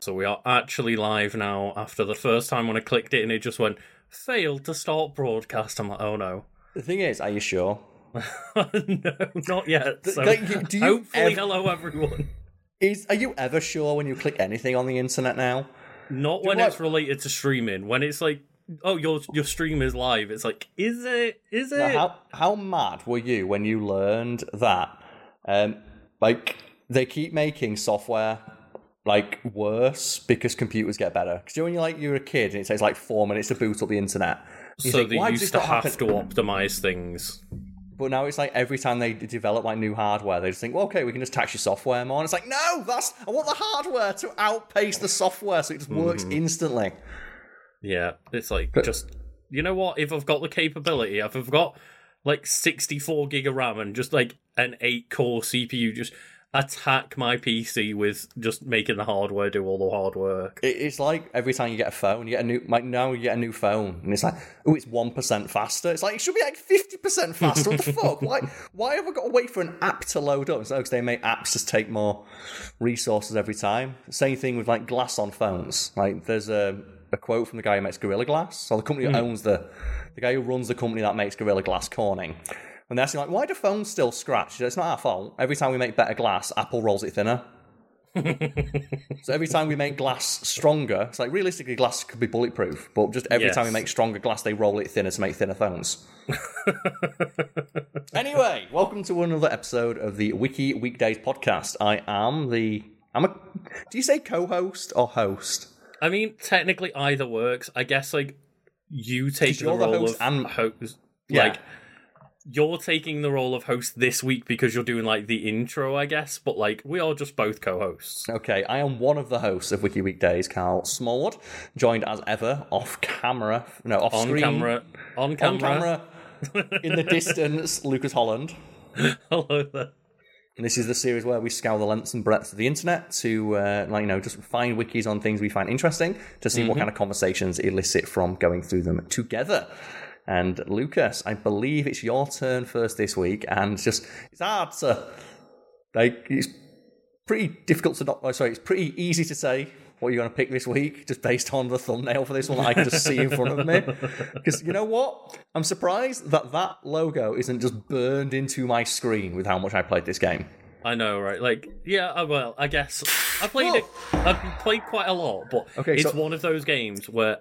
So we are actually live now after the first time when I clicked it and it just went, failed to start broadcast. I'm like, oh no. The thing is, are you sure? no, not yet. So like, do you hopefully, ever- hello everyone. Is are you ever sure when you click anything on the internet now? Not when what? it's related to streaming. When it's like, oh, your your stream is live. It's like, is it? Is it? Now, how how mad were you when you learned that? Um, like they keep making software like worse because computers get better. Because you know when you're like you're a kid and it takes like four minutes to boot up the internet. You so think, they used to have happen?" to optimize things. But now it's like every time they develop like new hardware, they just think, well, okay, we can just tax your software more. And it's like, no, that's I want the hardware to outpace the software so it just works Mm-hmm. instantly. Yeah, it's like just you know what? If I've got the capability, if I've got like 64 gig of RAM and just like an eight core CPU, just attack my PC with just making the hardware do all the hard work. It's like every time you get a phone, you get a new like now you get a new phone, and it's like, oh, it's one percent faster. It's like it should be like fifty percent faster. What the fuck? Why? Why have I got to wait for an app to load up? It's because they make apps just take more resources every time. Same thing with like glass on phones. Like there's a a quote from the guy who makes Gorilla Glass, so the company who hmm. owns the the guy who runs the company that makes Gorilla Glass Corning. And they're asking like, why do phones still scratch? It's not our fault. Every time we make better glass, Apple rolls it thinner. So every time we make glass stronger, it's like realistically glass could be bulletproof, but just every time we make stronger glass, they roll it thinner to make thinner phones. anyway, welcome to another episode of the Wiki Weekends podcast. I am the I'm a do you say co-host or host? I mean, technically either works. I guess like you take the you're the role host of and- host. Yeah. Like you're taking the role of host this week because you're doing like the intro, I guess. But like we are just both co-hosts. Okay, I am one of the hosts of Wiki Weekends, Karl Smallwood, joined as ever off camera, no off On screen, camera, on camera. on camera, in the distance, Lucas Holland. Hello there. And this is the series where we scour the lengths and breadths of the internet to, uh, like, you know, just find wikis on things we find interesting to see what kind of conversations elicit from going through them together. And Lucas, I believe it's your turn first this week, and it's just it's hard to, like, it's pretty difficult to not. Oh, sorry, it's pretty easy to say what you're going to pick this week just based on the thumbnail for this one that I can just see in front of me. Because you know what? I'm surprised that that logo isn't just burned into my screen with how much I played this game. I know, right? Like, yeah. uh, Well, I guess I played it. I've played quite a lot, but Okay, it's so- one of those games where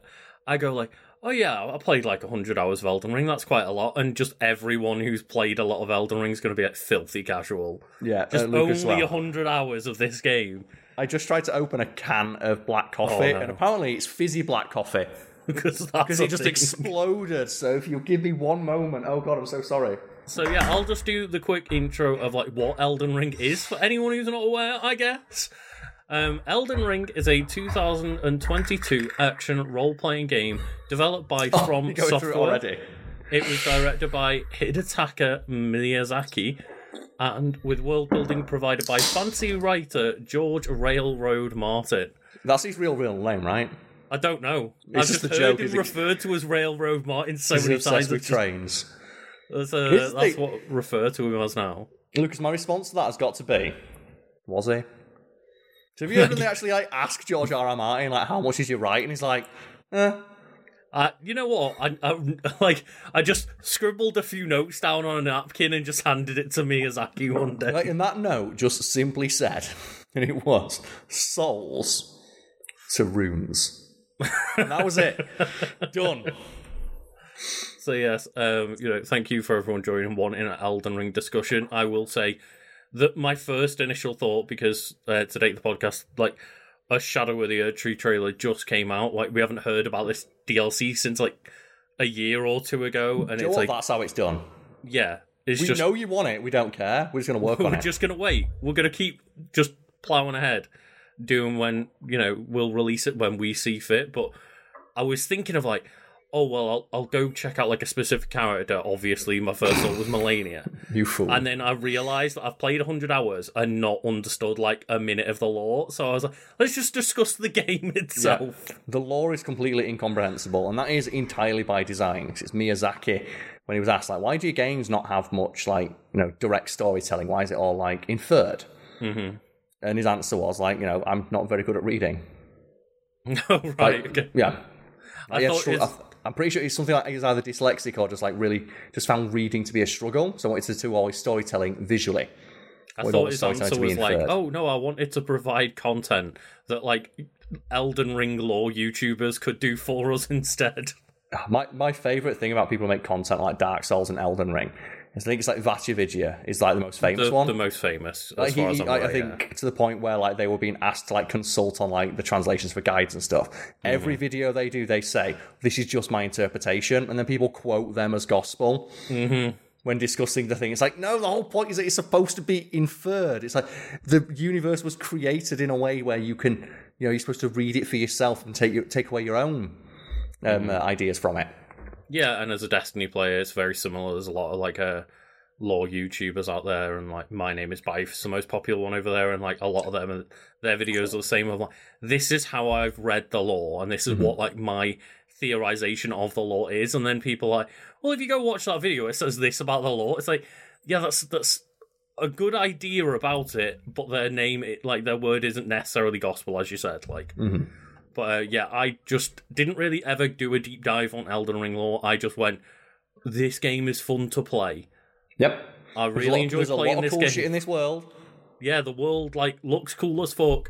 I go like, "Oh yeah, I played like hundred hours of Elden Ring. That's quite a lot." And just everyone who's played a lot of Elden Ring is going to be like filthy casual. Yeah, Just uh, Lucas only well. hundred hours of this game I just tried to open a can of black coffee, Oh, no. and apparently it's fizzy black coffee because it just thing. exploded. So if you give me one moment, oh god, I'm so sorry. So yeah, I'll just do the quick intro of like what Elden Ring is for anyone who's not aware, I guess. Um, Elden Ring is a 2022 action role-playing game developed by From through it Software. It was directed by Hidetaka Miyazaki and with world building provided by fancy writer George Railroad Martin. That's his real, real name, right? I don't know. I've just just heard joke, him referred to as Railroad Martin so many times. with it's just- trains. That's, uh, the that's thing. what refer to him as now. Lucas, my response to that has got to be, was he? So have you ever actually like asked George R. R. Martin like how much is you right? And he's like, eh. Uh, you know what? I, I like I just scribbled a few notes down on a napkin and just handed it to Miyazaki one day. Like, and that note just simply said, and it was souls to runes. And that was it. Done. So yes, um, you know, thank you for everyone joining one in an Elden Ring discussion. I will say that my first initial thought, because uh, to date the podcast, like a Shadow of the Erdtree trailer just came out. Like we haven't heard about this DLC since like a year or two ago, and Do it's like, That's how it's done. yeah, it's We just know you want it. We don't care. We're just going to work on it. we're just gonna wait. We're gonna keep just plowing ahead, doing when you know we'll release it when we see fit. But I was thinking of like, oh well, I'll, I'll go check out like a specific character. Obviously, my first thought was Malenia, You fool. and then I realized that I've played hundred hours and not understood like a minute of the lore. So I was like, let's just discuss the game itself. The lore is completely incomprehensible, and that is entirely by design. It's Miyazaki when he was asked, like, why do your games not have much, like, you know, direct storytelling? Why is it all, like, inferred? Mm-hmm. And his answer was, like, you know, I'm not very good at reading. oh, right. Like, okay. Yeah. I Yeah, thought it's- I- I'm pretty sure he's something like he's either dyslexic or just like really just found reading to be a struggle. So I wanted to do all his storytelling visually. I with thought his answer was like, inferred. "Oh no, I wanted to provide content that like Elden Ring lore YouTubers could do for us instead." My my favorite thing about people who make content like Dark Souls and Elden Ring I think it's like VaatiVidya is like the most famous The, one. the most famous, as Like, he- far as he- I'm I, aware. I think to the point where like they were being asked to like consult on like the translations for guides and stuff. Every Mm-hmm. video they do, they say this is just my interpretation, and then people quote them as gospel. Mm-hmm. When discussing the thing, it's like no. The whole point is that it's supposed to be inferred. It's like the universe was created in a way where you can, you know, you're supposed to read it for yourself and take your, take away your own um, Mm-hmm. uh, ideas from it. Yeah, and as a Destiny player, it's very similar. There's a lot of like uh, lore YouTubers out there, and like my name is Byf, the most popular one over there, and like a lot of them, their videos are the same. Of like, this is how I've read the lore, and this is what like my theorization of the lore is. And then people are like, well, if you go watch that video, it says this about the lore. It's like, yeah, that's that's a good idea about it, but their name, it, like their word, isn't necessarily gospel, as you said. Like, Mhm. But uh, yeah, I just didn't really ever do a deep dive on Elden Ring lore. I just went, this game is fun to play. Yep. I really enjoy there's a playing lot of this cool game. shit in this world. Yeah, the world like looks cool as fuck.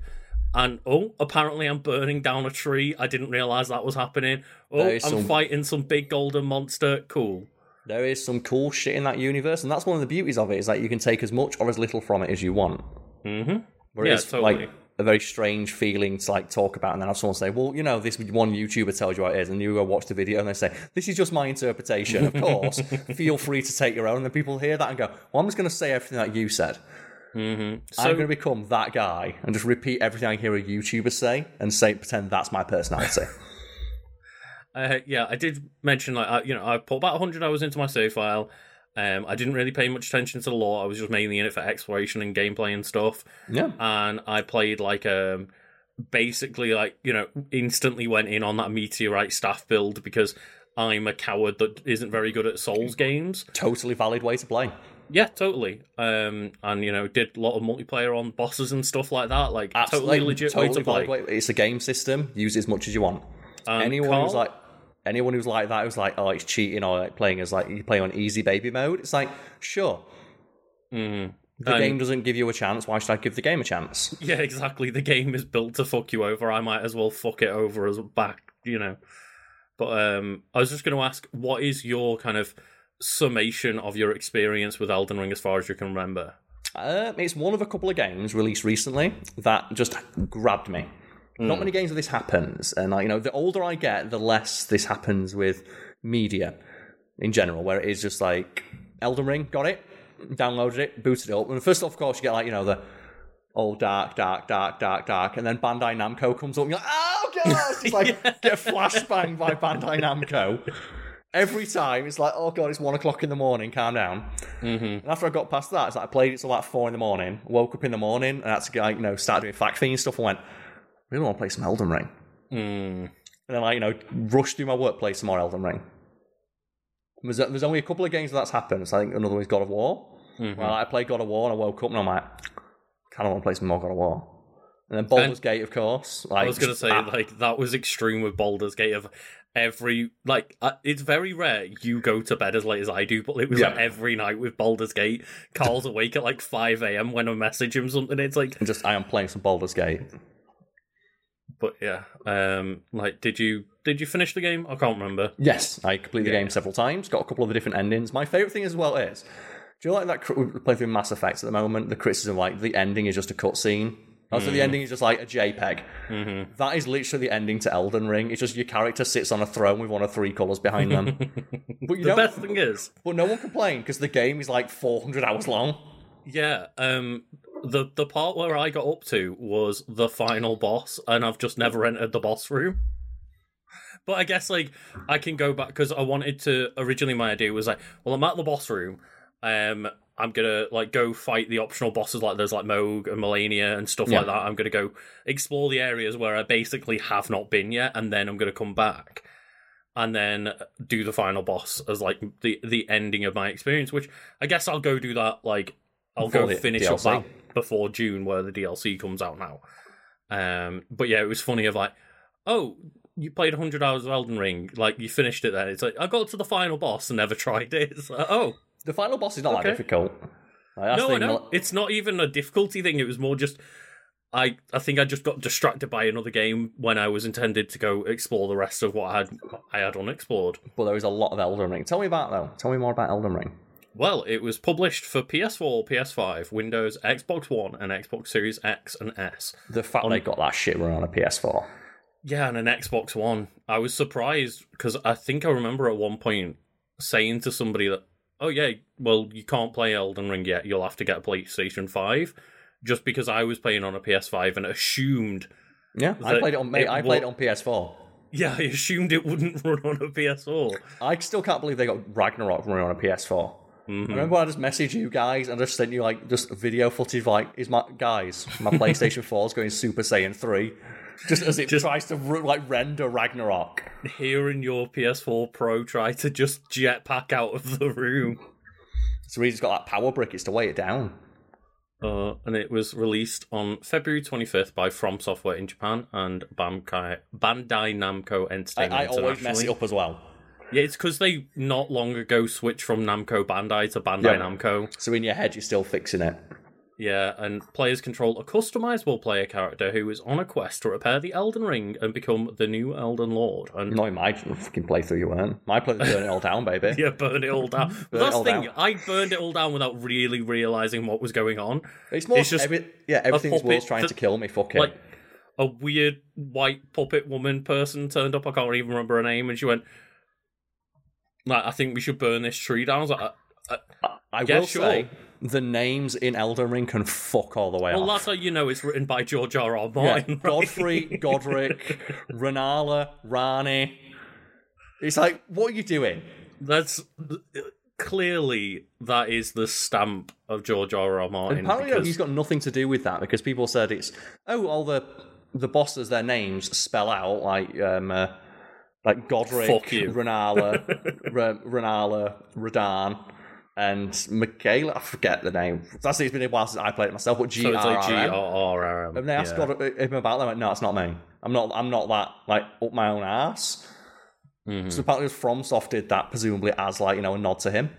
And oh, apparently I'm burning down a tree. I didn't realize that was happening. Oh, I'm some- fighting some big golden monster. Cool. There is some cool shit in that universe, and that's one of the beauties of it is that you can take as much or as little from it as you want. Mm-hmm. Where Yeah, totally. like a very strange feeling to like talk about, and then have someone say, "Well, you know, this one YouTuber tells you what it is," and you go watch the video, and they say, "This is just my interpretation." Of course, feel free to take your own. And then people hear that and go, "Well, I'm just going to say everything that you said. Mm-hmm. So, I'm going to become that guy and just repeat everything I hear a YouTuber say and say pretend that's my personality." uh, yeah, I did mention like I, you know I put about 100 hours into my save file. Um, I didn't really pay much attention to the lore. I was just mainly in it for exploration and gameplay and stuff. yeah, and I played like um basically like you know instantly went in on that meteorite staff build because I'm a coward that isn't very good at Souls games. totally valid way to play. Yeah, totally. Um, and you know did a lot of multiplayer on bosses and stuff like that. Like Absolutely, totally legit totally way to play. valid way. It's a game system. Use it as much as you want. Um, anyone Karl- who's like anyone who's like that who's like oh it's cheating or like playing as like you play on easy baby mode it's like sure Mm. the And- game doesn't give you a chance why should i give the game a chance Yeah, exactly. The game is built to fuck you over. I might as well fuck it over as back, you know. But um I was just going to ask, what is your kind of summation of your experience with Elden Ring as far as you can remember? um, it's one of a couple of games released recently that just grabbed me not many games where this happens and like you know the older i get the less this happens with media in general where it is just like elden ring got it downloaded it booted it up and first of course you get like you know the all dark, dark, dark, dark, dark, and then Bandai Namco comes up and you're like, oh god, it's like get flashbanged by Bandai Namco. Every time it's like, oh god, it's one o'clock in the morning, calm down. Mm-hmm. And after I got past that, it's like I played it till like four in the morning, woke up in the morning, and had to like, you know, start doing fact fiend stuff and went, really want to play some Elden Ring. Mm. And then like, you know, rushed through my workplace some more Elden Ring. There's, there's only a couple of games where that's happened. So I think another one is God of War. Mhm. Well, I played God of War and I woke up and I'm like, kind of want to play some more God of War. And then Baldur's Gate, of course. Like, I was going to say, that- like, that was extreme with Baldur's Gate of every, like, uh, it's very rare you go to bed as late as I do, but it was like every night with Baldur's Gate. Karl's awake at like 5 a.m. when I message him something. It's like, and just I am playing some Baldur's Gate. But yeah, um, like, did you, did you finish the game? I can't remember. Yes, I completed the game several times. Got a couple of the different endings. My favorite thing as well is, do you like that? cr- We play through Mass Effect at the moment. The criticism, like the ending, is just a cutscene. Also, Mm. the ending is just like a JPEG. Mm-hmm. That is literally the ending to Elden Ring. It's just your character sits on a throne with one of three colors behind them. but you The best thing is, But no one complained because the game is like 400 hours long. yeah, um, the the part where I got up to was the final boss, and I've just never entered the boss room. But I guess like I can go back because I wanted to. Originally, my idea was like, well, I'm at the boss room. Um, I'm gonna like go fight the optional bosses like there's like Mohg and Malenia and stuff Yeah. like that. I'm gonna go explore the areas where I basically have not been yet, and then I'm gonna come back and then do the final boss as like the the ending of my experience. Which I guess I'll go do that. Like I'll Before go the finish up that before June, where the DLC comes out now. Um, but yeah, it was funny of like oh, you played 100 hours of Elden Ring, like you finished it then. It's like, I got to the final boss and never tried it. It's like, oh. The final boss is not Okay. that difficult. Like, no, know. mil- It's not even a difficulty thing. It was more just. I, I think I just got distracted by another game when I was intended to go explore the rest of what I had I had unexplored. But there is a lot of Elden Ring. Tell me about though. Tell me more about Elden Ring. Well, it was published for PS4, PS5, Windows, Xbox One, and Xbox Series X and S. The fact they got that shit running on a PS4. Yeah, and an Xbox One. I was surprised because I think I remember at one point saying to somebody that, "Oh yeah, well you can't play Elden Ring yet. You'll have to get a PlayStation Five, just because I was playing on a PS5 and assumed, Yeah, I played it on. Mate, it I played it wa- on PS4. yeah, I assumed it wouldn't run on a PS4. I still can't believe they got Ragnarok running on a PS4. Mm-hmm. I remember when I just messaged you guys and just sent you like just video footage like is my guys my PlayStation 4 is going Super Saiyan 3 just as it tries to like render Ragnarok. Hearing your PS4 Pro try to just jetpack out of the room. So he's got that power brick. It's to weigh it down. Uh, and it was released on February 25th by From Software in Japan and Bandai, Bandai Namco Entertainment I always mess it up as well. Yeah, it's because they not long ago switched from Namco Bandai to Bandai Yeah. Namco. So in your head, you're still fixing it. Yeah, and players control a customizable player character who is on a quest to repair the Elden Ring and become the new Elden Lord. And Not in my fucking playthrough, you weren't. My playthrough burn it all down, baby. yeah, burn it all down. Burn that's the thing. down. I burned it all down without really realizing what was going on. It's more. It's just every, yeah, everything's world's trying that- to kill me. Fuck it. Like a weird white puppet woman person turned up. I can't even remember her name, and she went, "Like, I think we should burn this tree down." I was like, uh, I yeah, will sure. say the names in Elden Ring can fuck all the way "Well, off. that's how you know it's written by George R. R. Yeah, Martin." right? Godfrey, Godrick, Rennala, Ranni. It's like, what are you doing? That's clearly that is the stamp of George R. R. Martin. Apparently, because- he's got nothing to do with that because people said it's oh, all the the bosses, their names spell out like um uh, like Godrick, Fuck you. Rennala, R- Rennala, Radahn, and Miquella. I forget the name. That's it's been a while since I played it myself. But G so it's like R G R R M. R R M. And they asked. God him about that. I went, no, it's not me. I'm not. I'm not that like up my own ass. Mhm. So apparently, FromSoft did that presumably as like you know a nod to him.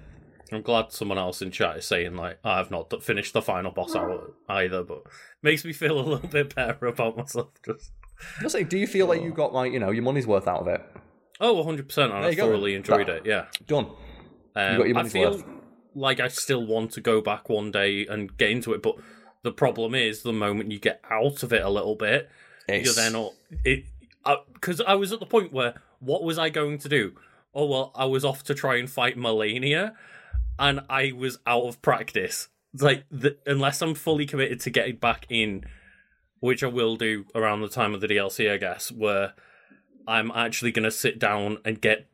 I'm glad someone else in chat is saying like I've not d- finished the final boss out either, but makes me feel a little bit better about myself. Just Just saying, do you feel like you got like you know your money's worth out of it? oh, 100 percent, and I you thoroughly enjoyed That- it. Yeah, Done. um, got your I feel worth. like I still want to go back one day and get into it, but the problem is the moment you get out of it a little bit, you're then all it because I was at the point where what was I going to do? Oh well, I was off to try and fight Malenia, and I was out of practice. Like the, unless I'm fully committed to getting back in, which I will do around the time of the DLC, I guess, where I'm actually going to sit down and get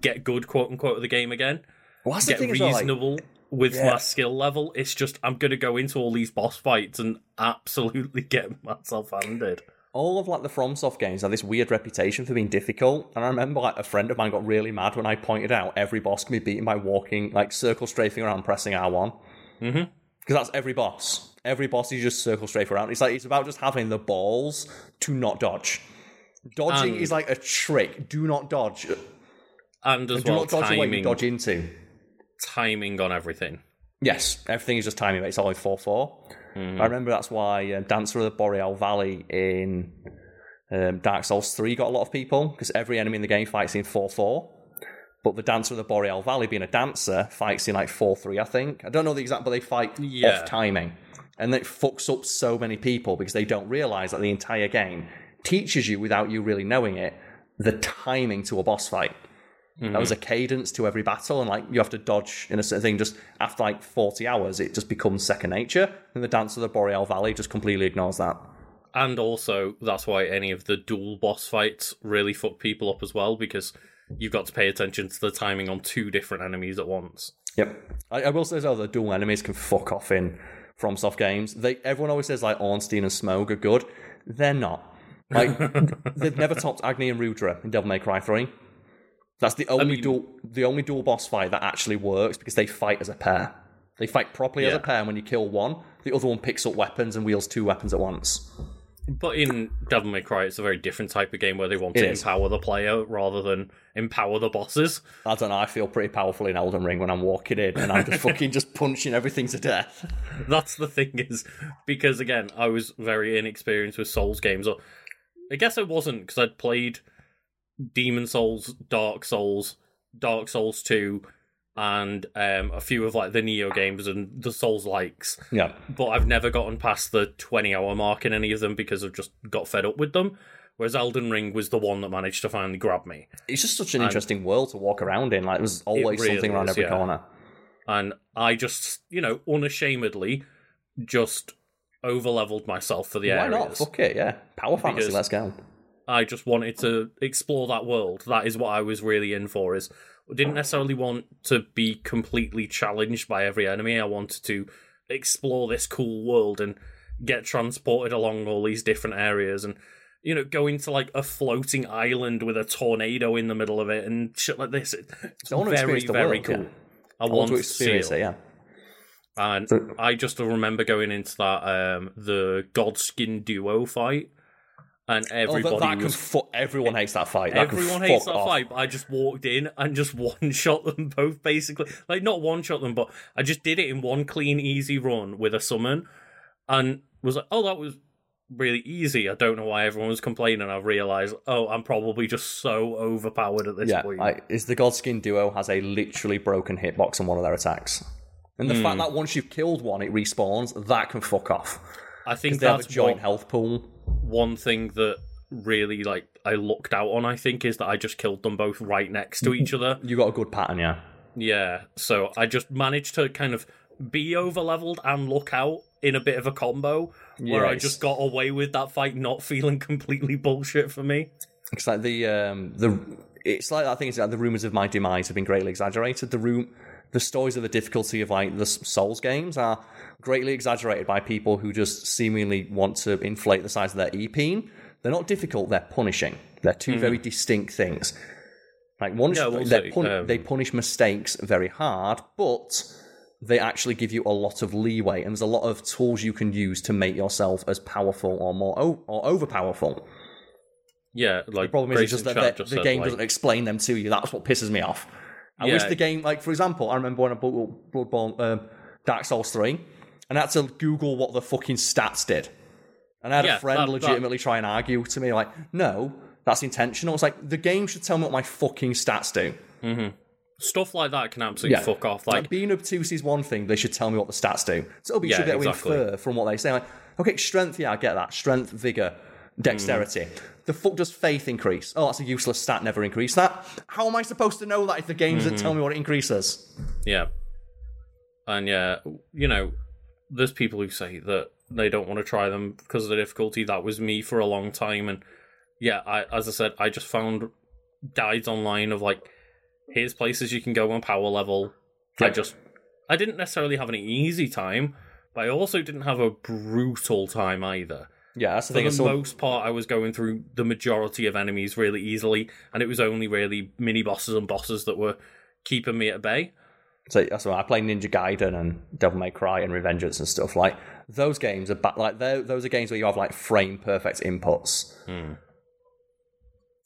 get good quote unquote of the game again, Well, get well, like, reasonable with Yeah. my skill level. It's just I'm going to go into all these boss fights and absolutely get myself handed. all of like the FromSoft games have this weird reputation for being difficult. And I remember like a friend of mine got really mad when I pointed out every boss can be beaten by walking, like circle strafing around, pressing R one. Mhm. Because that's every boss. Every boss you just circle straight around. It's like it's about just having the balls to not dodge. Dodging And- is like a trick. Do not dodge. And as Do well, not dodge. You timing, dodge into. timing on everything. Yes, everything is just timing. It's always four four. I remember that's why uh, Dancer of the Boreal Valley in um, Dark Souls three got a lot of people because every enemy in the game fights in four four. But the Dancer of the Boreal Valley, being a dancer, fights in like four three. I think I don't know the exact, but they fight Yeah. off timing, and it fucks up so many people because they don't realize that the entire game teaches you without you really knowing it the timing to a boss fight. That was mm-hmm. a cadence to every battle, and like you have to dodge in a certain thing. Just after like forty hours, it just becomes second nature. And the Dance of the Boreal Valley just completely ignores that. And also, that's why any of the dual boss fights really fuck people up as well, because you've got to pay attention to the timing on two different enemies at once. Yep. I, I will say as well, the dual enemies can fuck off in FromSoft games. They everyone always says like Ornstein and Smough are good. They're not. Like they've never topped Agni and Rudra in Devil May Cry Three. That's the only mean- dual the only dual boss fight that actually works because they fight as a pair. They fight properly as a pair, and when you kill one, the other one picks up weapons and wields two weapons at once. But in Devil May Cry, it's a very different type of game where they want It to is. empower the player rather than empower the bosses. I don't know. I feel pretty powerful in Elden Ring when I'm walking in, and I'm just fucking just punching everything to death. That's the thing is because again, I was very inexperienced with Souls games. Or I guess I wasn't because I'd played Demon Souls, Dark Souls, Dark Souls Two, and um, a few of like the Nioh games and the Souls likes. Yeah, But I've never gotten past the twenty hour mark in any of them because I've just got fed up with them. Whereas Elden Ring was the one that managed to finally grab me. it's just such an interesting world to walk around in. Like there's always really something around is, every yeah. corner. and I just, you know, unashamedly just over leveled myself for the Why areas. Why not? Fuck it, yeah. Power fantasy, let's go. I just wanted to explore that world. That is what I was really in for. Is didn't necessarily want to be completely challenged by every enemy. I wanted to explore this cool world and get transported along all these different areas and you know go into like a floating island with a tornado in the middle of it and shit like this. It's I want to very experience the very world, cool. yeah. I, I want want to to experience see it, it. yeah. And So- I just remember going into that um the Godskin duo fight, and Oh, everybody that, that was fu- everyone hates that fight. That everyone hates that off. fight. But I just walked in and just one shot them both, basically. Like not one shot them, but I just did it in one clean, easy run with a summon, and was like, oh, that was really easy. I don't know why everyone was complaining. I realized, oh, I'm probably just so overpowered at this Yeah, point. like, is the Godskin duo has a literally broken hitbox on one of their attacks. And the Hmm. fact that once you've killed one, it respawns, that can fuck off. I think They have a that's joint what, health pool. One thing that really like I looked out on. I think is that I just killed them both right next to each other. You got a good pattern, yeah. Yeah, so I just managed to kind of be over leveled and look out in a bit of a combo where I just got away with that fight not feeling completely bullshit for me. It's like the um the it's like I think it's like the rumors of my demise have been greatly exaggerated. The room the stories of the difficulty of like the Souls games are greatly exaggerated by people who just seemingly want to inflate the size of their EP. They're not difficult, they're punishing. They're 2 very distinct things. Like one. Yeah, we'll they pun- Um, they punish mistakes very hard, but they actually give you a lot of leeway and there's a lot of tools you can use to make yourself as powerful or more o- or overpowerful. Yeah, like The problem is just that just the said, game like, doesn't explain them to you. That's what pisses me off. I Yeah. wish the game, like for example, I remember when I bought Bloodborne, um, Dark Souls three, and I had to Google what the fucking stats did, and I had Yeah, a friend that- that- legitimately try and argue to me like, no, that's intentional. It's like the game should tell me what my fucking stats do. stuff like that can absolutely fuck off. Like, Like, being obtuse is one thing; they should tell me what the stats do. So it'll be Yeah, should be able to infer from what they say. Like, okay, strength, yeah, I get that. Strength, vigor, dexterity. Mm-hmm. The fuck does faith increase? Oh, that's a useless stat. Never increase that. How am I supposed to know that if the game doesn't Mm-hmm. tell me what it increases? yeah, and yeah, you know, there's people who say that they don't want to try them because of the difficulty. That was me for a long time, and yeah, I, as I said, I just found guides online of like, here's places you can go on power level. I just, I didn't necessarily have an easy time, but I also didn't have a brutal time either. Yeah, that's the For thing. the it's so- most part, I was going through the majority of enemies really easily, and it was only really mini bosses and bosses that were keeping me at bay. So that's why I play Ninja Gaiden and Devil May Cry and Revengeance and stuff. Like those games are ba- like they're- those are games where you have like frame perfect inputs. Hmm.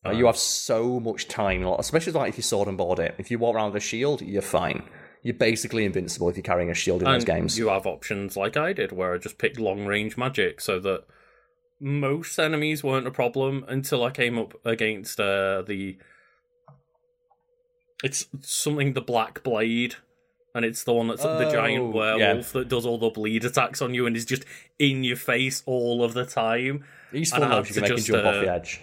Like, you have so much time, like, especially like if you sword and board it. If you walk around with a shield, you're fine. You're basically invincible if you're carrying a shield in those And games. you have options like I did, where I just picked long range magic, so that most enemies weren't a problem until I came up against uh, the. It's something the Black Blade, and it's the one that's the Oh, giant yeah. werewolf that does all the bleed attacks on you and is just in your face all of the time. He's fun had you to can make him jump off uh, the edge.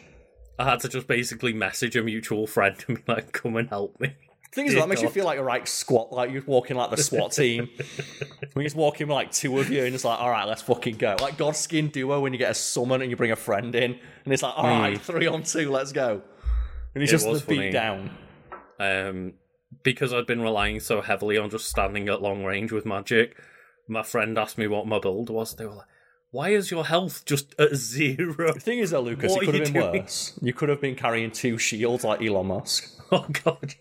I had to just basically message a mutual friend and be like, "Come and help me." Thing is, that makes you feel like a right squat, like you're walking like the SWAT team. when you're walking with like two of you, and it's like, all right, let's fucking go. Like Godskin duo when you get a summon and you bring a friend in, and it's like, all right, three on two, let's go. And he's. It just beat down. um, because I'd been relying so heavily on just standing at long range with magic, my friend asked me what my build was. They were like, "Why is your health just at zero? The thing is, though, Lucas, What it could have you been doing? worse. You could have been carrying two shields like Elon Musk. Oh god.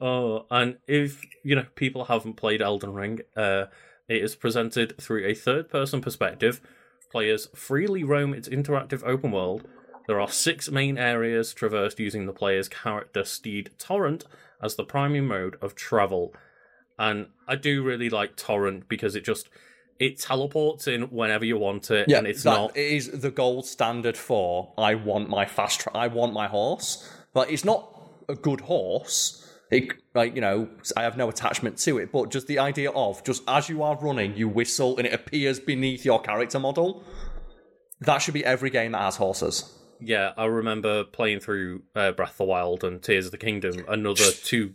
oh, and if you know people haven't played Elden Ring, uh, It is presented through a third person perspective. Players freely roam its interactive open world. There are six main areas traversed using the player's character Steed Torrent as the primary mode of travel. And I do really like Torrent because it just it teleports in whenever you want it, Yeah, and it's that not. It is the gold standard for I want my fast. Tra- I want my horse, but it's not a good horse. It like you know I have no attachment to it, but just the idea of just as you are running, you whistle and it appears beneath your character model. That should be every game that has horses. Yeah, I remember playing through uh, Breath of the Wild and Tears of the Kingdom, another two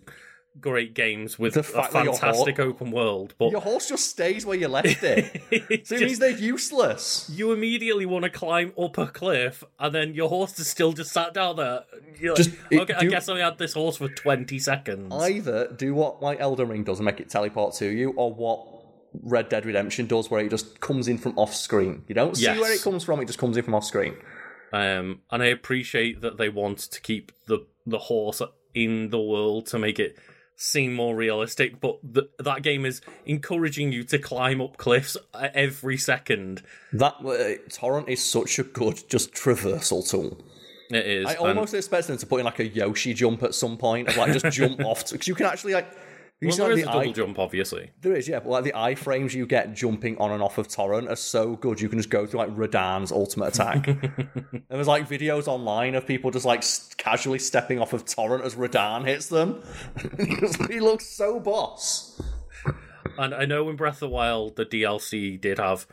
great games with a fact that your fantastic open world. But Your horse just stays where you left it, so it just- means they're useless. you immediately want to climb up a cliff, and then your horse is still just sat down there. You're Just- like, it- okay, I guess I had this horse for twenty seconds. Either do what like Elden Ring does and make it teleport to you, or what Red Dead Redemption does, where it just comes in from off screen. You don't see where it comes from; it just comes in from off screen. Um, and I appreciate that they want to keep the the horse in the world to make it seem more realistic. But th- that game is encouraging you to climb up cliffs every second. That uh, torrent is such a good just traversal tool. It is. I and- almost expect them to put in like a Yoshi jump at some point, like just jump off because you can actually like. You well, there like, is a the double eye- jump, obviously. There is, yeah, but like the iframes you get jumping on and off of Torrent are so good. You can just go through like Radahn's ultimate attack. and there's like videos online of people just like casually stepping off of Torrent as Radahn hits them. he, looks so boss. And I know in Breath of the Wild, the DLC did have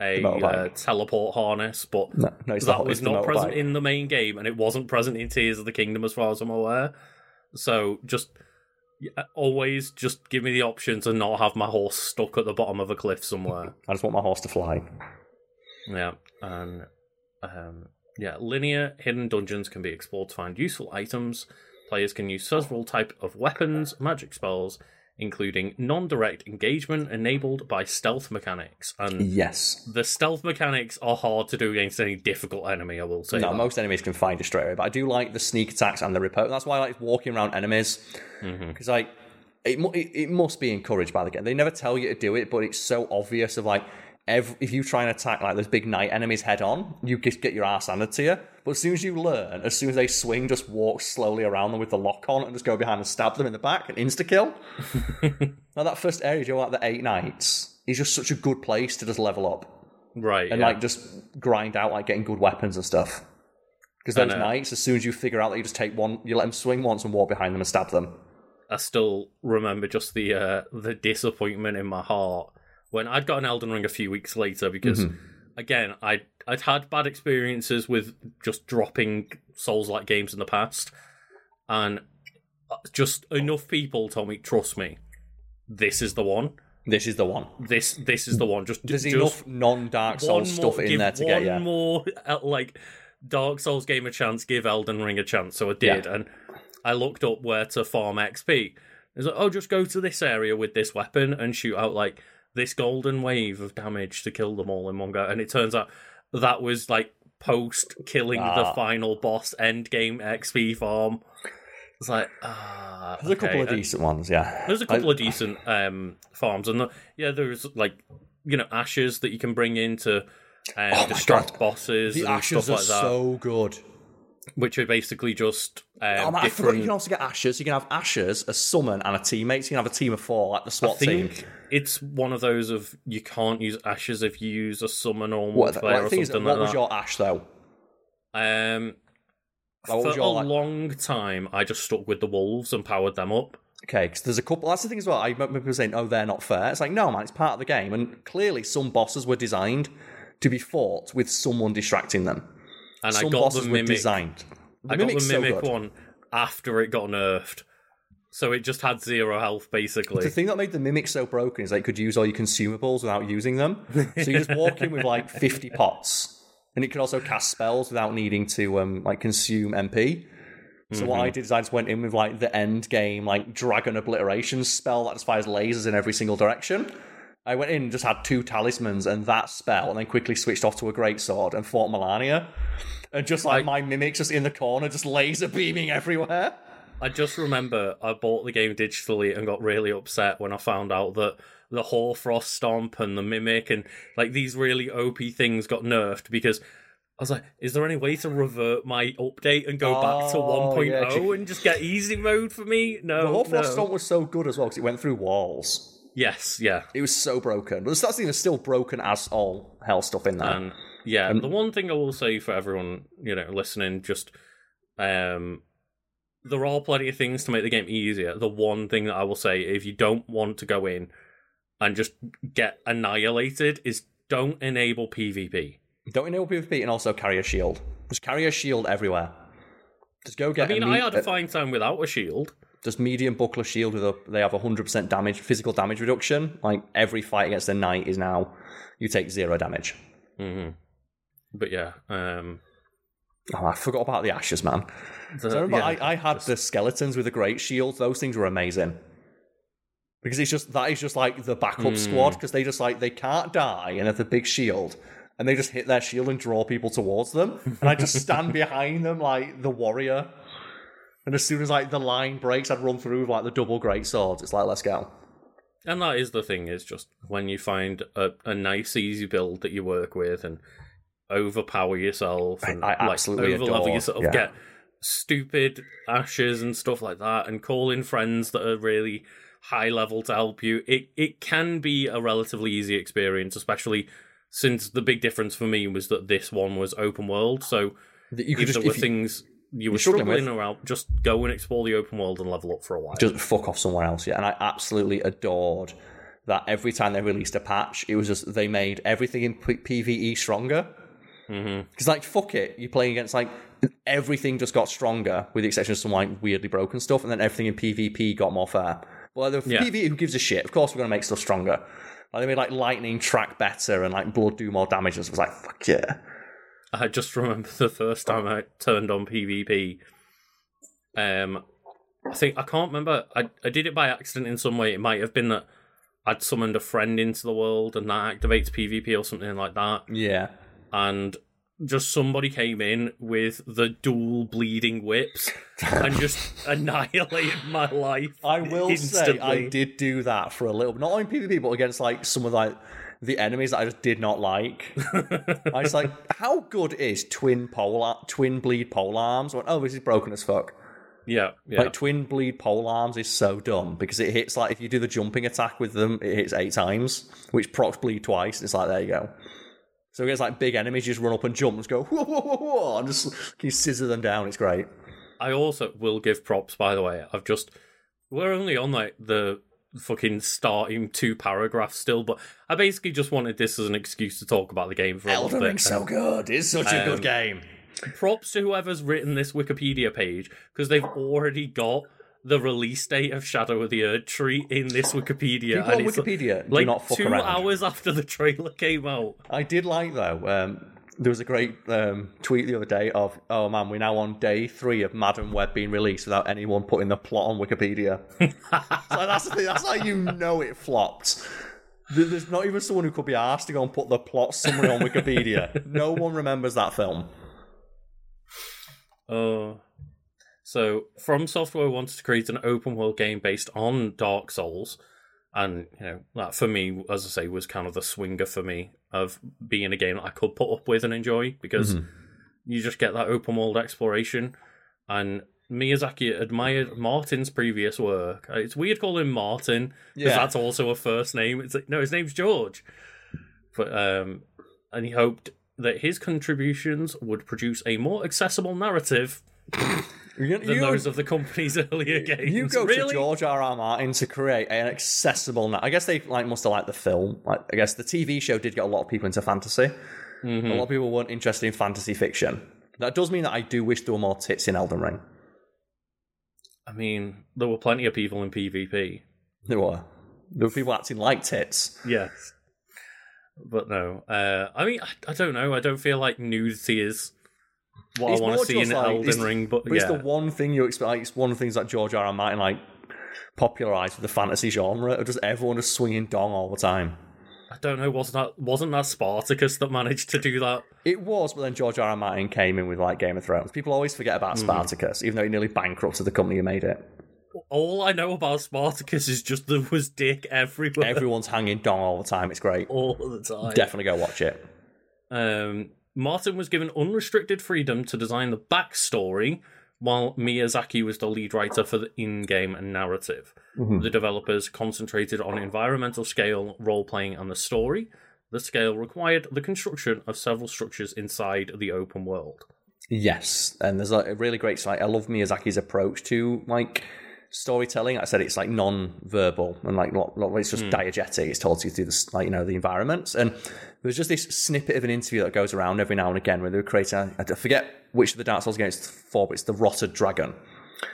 a uh, teleport harness, but No, no, that not- was not present in the main game, and it wasn't present in Tears of the Kingdom, as far as I'm aware. So just always just give me the option to not have my horse stuck at the bottom of a cliff somewhere. I just want my horse to fly. yeah, and um, yeah, linear hidden dungeons can be explored to find useful items. Players can use several type of weapons, magic spells, including non-direct engagement enabled by stealth mechanics. And Yes. the stealth mechanics are hard to do against any difficult enemy. I will say. No, that. most enemies can find you straight away, but I do like the sneak attacks and the repel. That's why I like walking around enemies Mm-hmm. because like it, it it must be encouraged by the game. They never tell you to do it, but it's so obvious. Of like, every, if you try and attack like those big knight enemies head on, you just get your ass handed to you. But as soon as you learn, as soon as they swing, just walk slowly around them with the lock on and just go behind and stab them in the back and insta kill. now that first area, you know, like the eight knights, is just such a good place to just level up right? and yeah. like just grind out like getting good weapons and stuff. Because those knights, as soon as you figure out that you just take one, you let them swing once and walk behind them and stab them. I still remember just the uh, the disappointment in my heart when I'd got an Elden Ring a few weeks later because Mm-hmm. again I I'd had bad experiences with just dropping Souls like games in the past, and uh, just enough people told me trust me, this is the one. This is the one. This this is the one. Just There's just enough non-Dark one Souls more- stuff in there to one get you. more uh, like Dark Souls game a chance, give Elden Ring a chance. So I did, and I looked up where to farm XP. It's like, oh, just go to this area with this weapon and shoot out like this golden wave of damage to kill them all in one go. And it turns out that was like post killing the Ah. final boss end game XP farm. It's like ah, There's a couple of And- decent ones, yeah. there's a couple of decent um, farms, and the, yeah, there's like you know ashes that you can bring in to um, Oh my distract bosses The ashes stuff are like that, so good. Which are basically just Oh, um, I forgot different. you can also get ashes. You can have ashes, a summon, and a teammate. So you can have a team of four, like the SWAT team. it's one of those of you can't use ashes if you use a summon or What, the or thing is, something what like was your ash though? Um, Like, for a like- long time, I just stuck with the wolves and powered them up. Okay, because there's a couple. That's the thing as well. I remember people saying, "Oh, they're not fair." It's like, no, man, it's part of the game, and clearly some bosses were designed to be fought with someone distracting them. And some I got the mimic. designed. The I got the mimic good. one after it got nerfed, so it just had zero health basically. The thing that made the mimic so broken is that you could use all your consumables without using them. So you just walk in with like 50 pots, and it could also cast spells without needing to um like consume MP. So what I did is I just went in with like the end game like dragon obliteration spell that just fires lasers in every single direction. I went in and just had two talismans and that spell, and then quickly switched off to a great sword and fought Malenia. And just like my mimics just in the corner, just laser beaming everywhere. I just remember I bought the game digitally and got really upset when I found out that the Hoarfrost Stomp and the Mimic and like these really OP things got nerfed because I was like, is there any way to revert my update and go back to Oh, 1.0 yeah. and just get easy mode for me? No. whole Frost no. Stomp was so good as well because it went through walls. Yes, yeah. It was so broken. But that's even still broken as all hell stuff in there. And yeah, the one thing I will say for everyone, you know, listening, just um there are plenty of things to make the game easier. The one thing that I will say, if you don't want to go in and just get annihilated, is don't enable PvP. Don't enable PvP and also carry a shield. Just carry a shield everywhere. Just go get. I mean, me- I had a fine time without a shield. Just medium buckler shield with a. They have hundred percent damage, physical damage reduction. Like every fight against a knight is now you take zero damage. hmm But yeah, um, Oh, I forgot about the ashes, man. the- So I remember yeah, I, I had just- the skeletons with the great shields. Those things were amazing. Because it's just that is just like the backup Hmm. squad because they just like they can't die and have the big shield and they just hit their shield and draw people towards them and I just stand behind them like the warrior. And as soon as like the line breaks, I'd run through with like the double great swords. It's like let's go. And that is the thing, is just when you find a, a nice, easy build that you work with and overpower yourself and I like absolutely overlevel yourself, yeah. get stupid ashes and stuff like that, and call in friends that are really high level to help you. It it can be a relatively easy experience, especially since the big difference for me was that this one was open world. So You if could just there were if you things you were struggling struggling around, just go and explore the open world and level up for a while. just fuck off somewhere else. Yeah, and I absolutely adored that every time they released a patch, it was just they made everything in P- PVE stronger. Mm-hmm. Because like fuck it, you're playing against like everything just got stronger, with the exception of some like weirdly broken stuff, and then everything in PvP got more fair. Well, the Yeah. PvE, who gives a shit? Of course, we're gonna make stuff stronger. Like they made like lightning track better and like blood do more damage. And it was like fuck yeah. I just remember the first time I turned on PvP. Um, I think I can't remember. I I did it by accident in some way. It might have been that I'd summoned a friend into the world and that activates PvP or something like that. Yeah. And just somebody came in with the dual bleeding whips and just annihilated my life. I will say I did do that for a little, bit. not only PvP, but against like some of like the enemies that I just did not like. I was like, how good is twin pole twin bleed pole arms? I went, oh, this is broken as fuck. Yeah, yeah. Like twin bleed pole arms is so dumb because it hits like if you do the jumping attack with them, it hits eight times, which procs bleed twice. It's like there you go. So against like big enemies, you just run up and jump and just go whoa whoa whoa, whoa and just you scissor them down. It's great. I also will give props, by the way. I've just we're only on like the fucking starting two paragraphs still, but I basically just wanted this as an excuse to talk about the game for a little bit. So good. It's such a Um, good game. Props to whoever's written this Wikipedia page because they've already got the release date of Shadow of the Erdtree in this Wikipedia. People and Wikipedia do like not fuck two around. hours after the trailer came out. I did like though. Um, there was a great um, tweet the other day of, "Oh man, we're now on day three of Madame Web being released without anyone putting the plot on Wikipedia." so that's the thing. That's how you know it flopped. There's not even someone who could be asked to go and put the plot summary on Wikipedia. no one remembers that film. Uh, so From Software wanted to create an open world game based on Dark Souls, and you know that for me, as I say, was kind of the swinger for me of being a game that I could put up with and enjoy because you just get that open world exploration. And Miyazaki admired Martin's previous work. Uh, It's weird calling him Martin because Yeah. that's also a first name. It's like, no, his name's George. But um, and he hoped that his contributions would produce a more accessible narrative You, than you- those of the company's earlier games. you go really? to George R. R. Martin to create an accessible. na- I guess they like must have liked the film. Like, I guess the TV show did get a lot of people into fantasy. Mm-hmm. A lot of people weren't interested in fantasy fiction. That does mean that I do wish there were more tits in Elden Ring. I mean, there were plenty of people in PvP. There were. There were people acting like tits. Yes. But no. Uh, I mean, I, I don't know. I don't feel like nudity is what It's I want to see in like- Elden Ring. But, But yeah. it's the one thing you expect. Like, it's one of the things that George R. R. Martin like popularized with the fantasy genre of just everyone just swinging dong all the time. I don't know. Wasn't that wasn't that Spartacus that managed to do that? It was, but then George R. R. Martin came in with like Game of Thrones. People always forget about Spartacus, even though he nearly bankrupted the company who made it. All I know about Spartacus is just there was dick everywhere Everyone's hanging dong all the time. It's great. all the time. Definitely go watch it. Um, Martin was given unrestricted freedom to design the backstory, while Miyazaki was the lead writer for the in-game narrative. Mm-hmm. The developers concentrated on environmental scale, role-playing, and the story. The scale required the construction of several structures inside the open world. Yes, and there's a really great site. I love Miyazaki's approach to like storytelling. Like I said it's like non-verbal and like not, not it's just hmm. diegetic. It's told to you through the like you know the environments. And there's just this snippet of an interview that goes around every now and again where they were creating. I forget which of the Dark Souls games it's for, but it's the Rotted Dragon.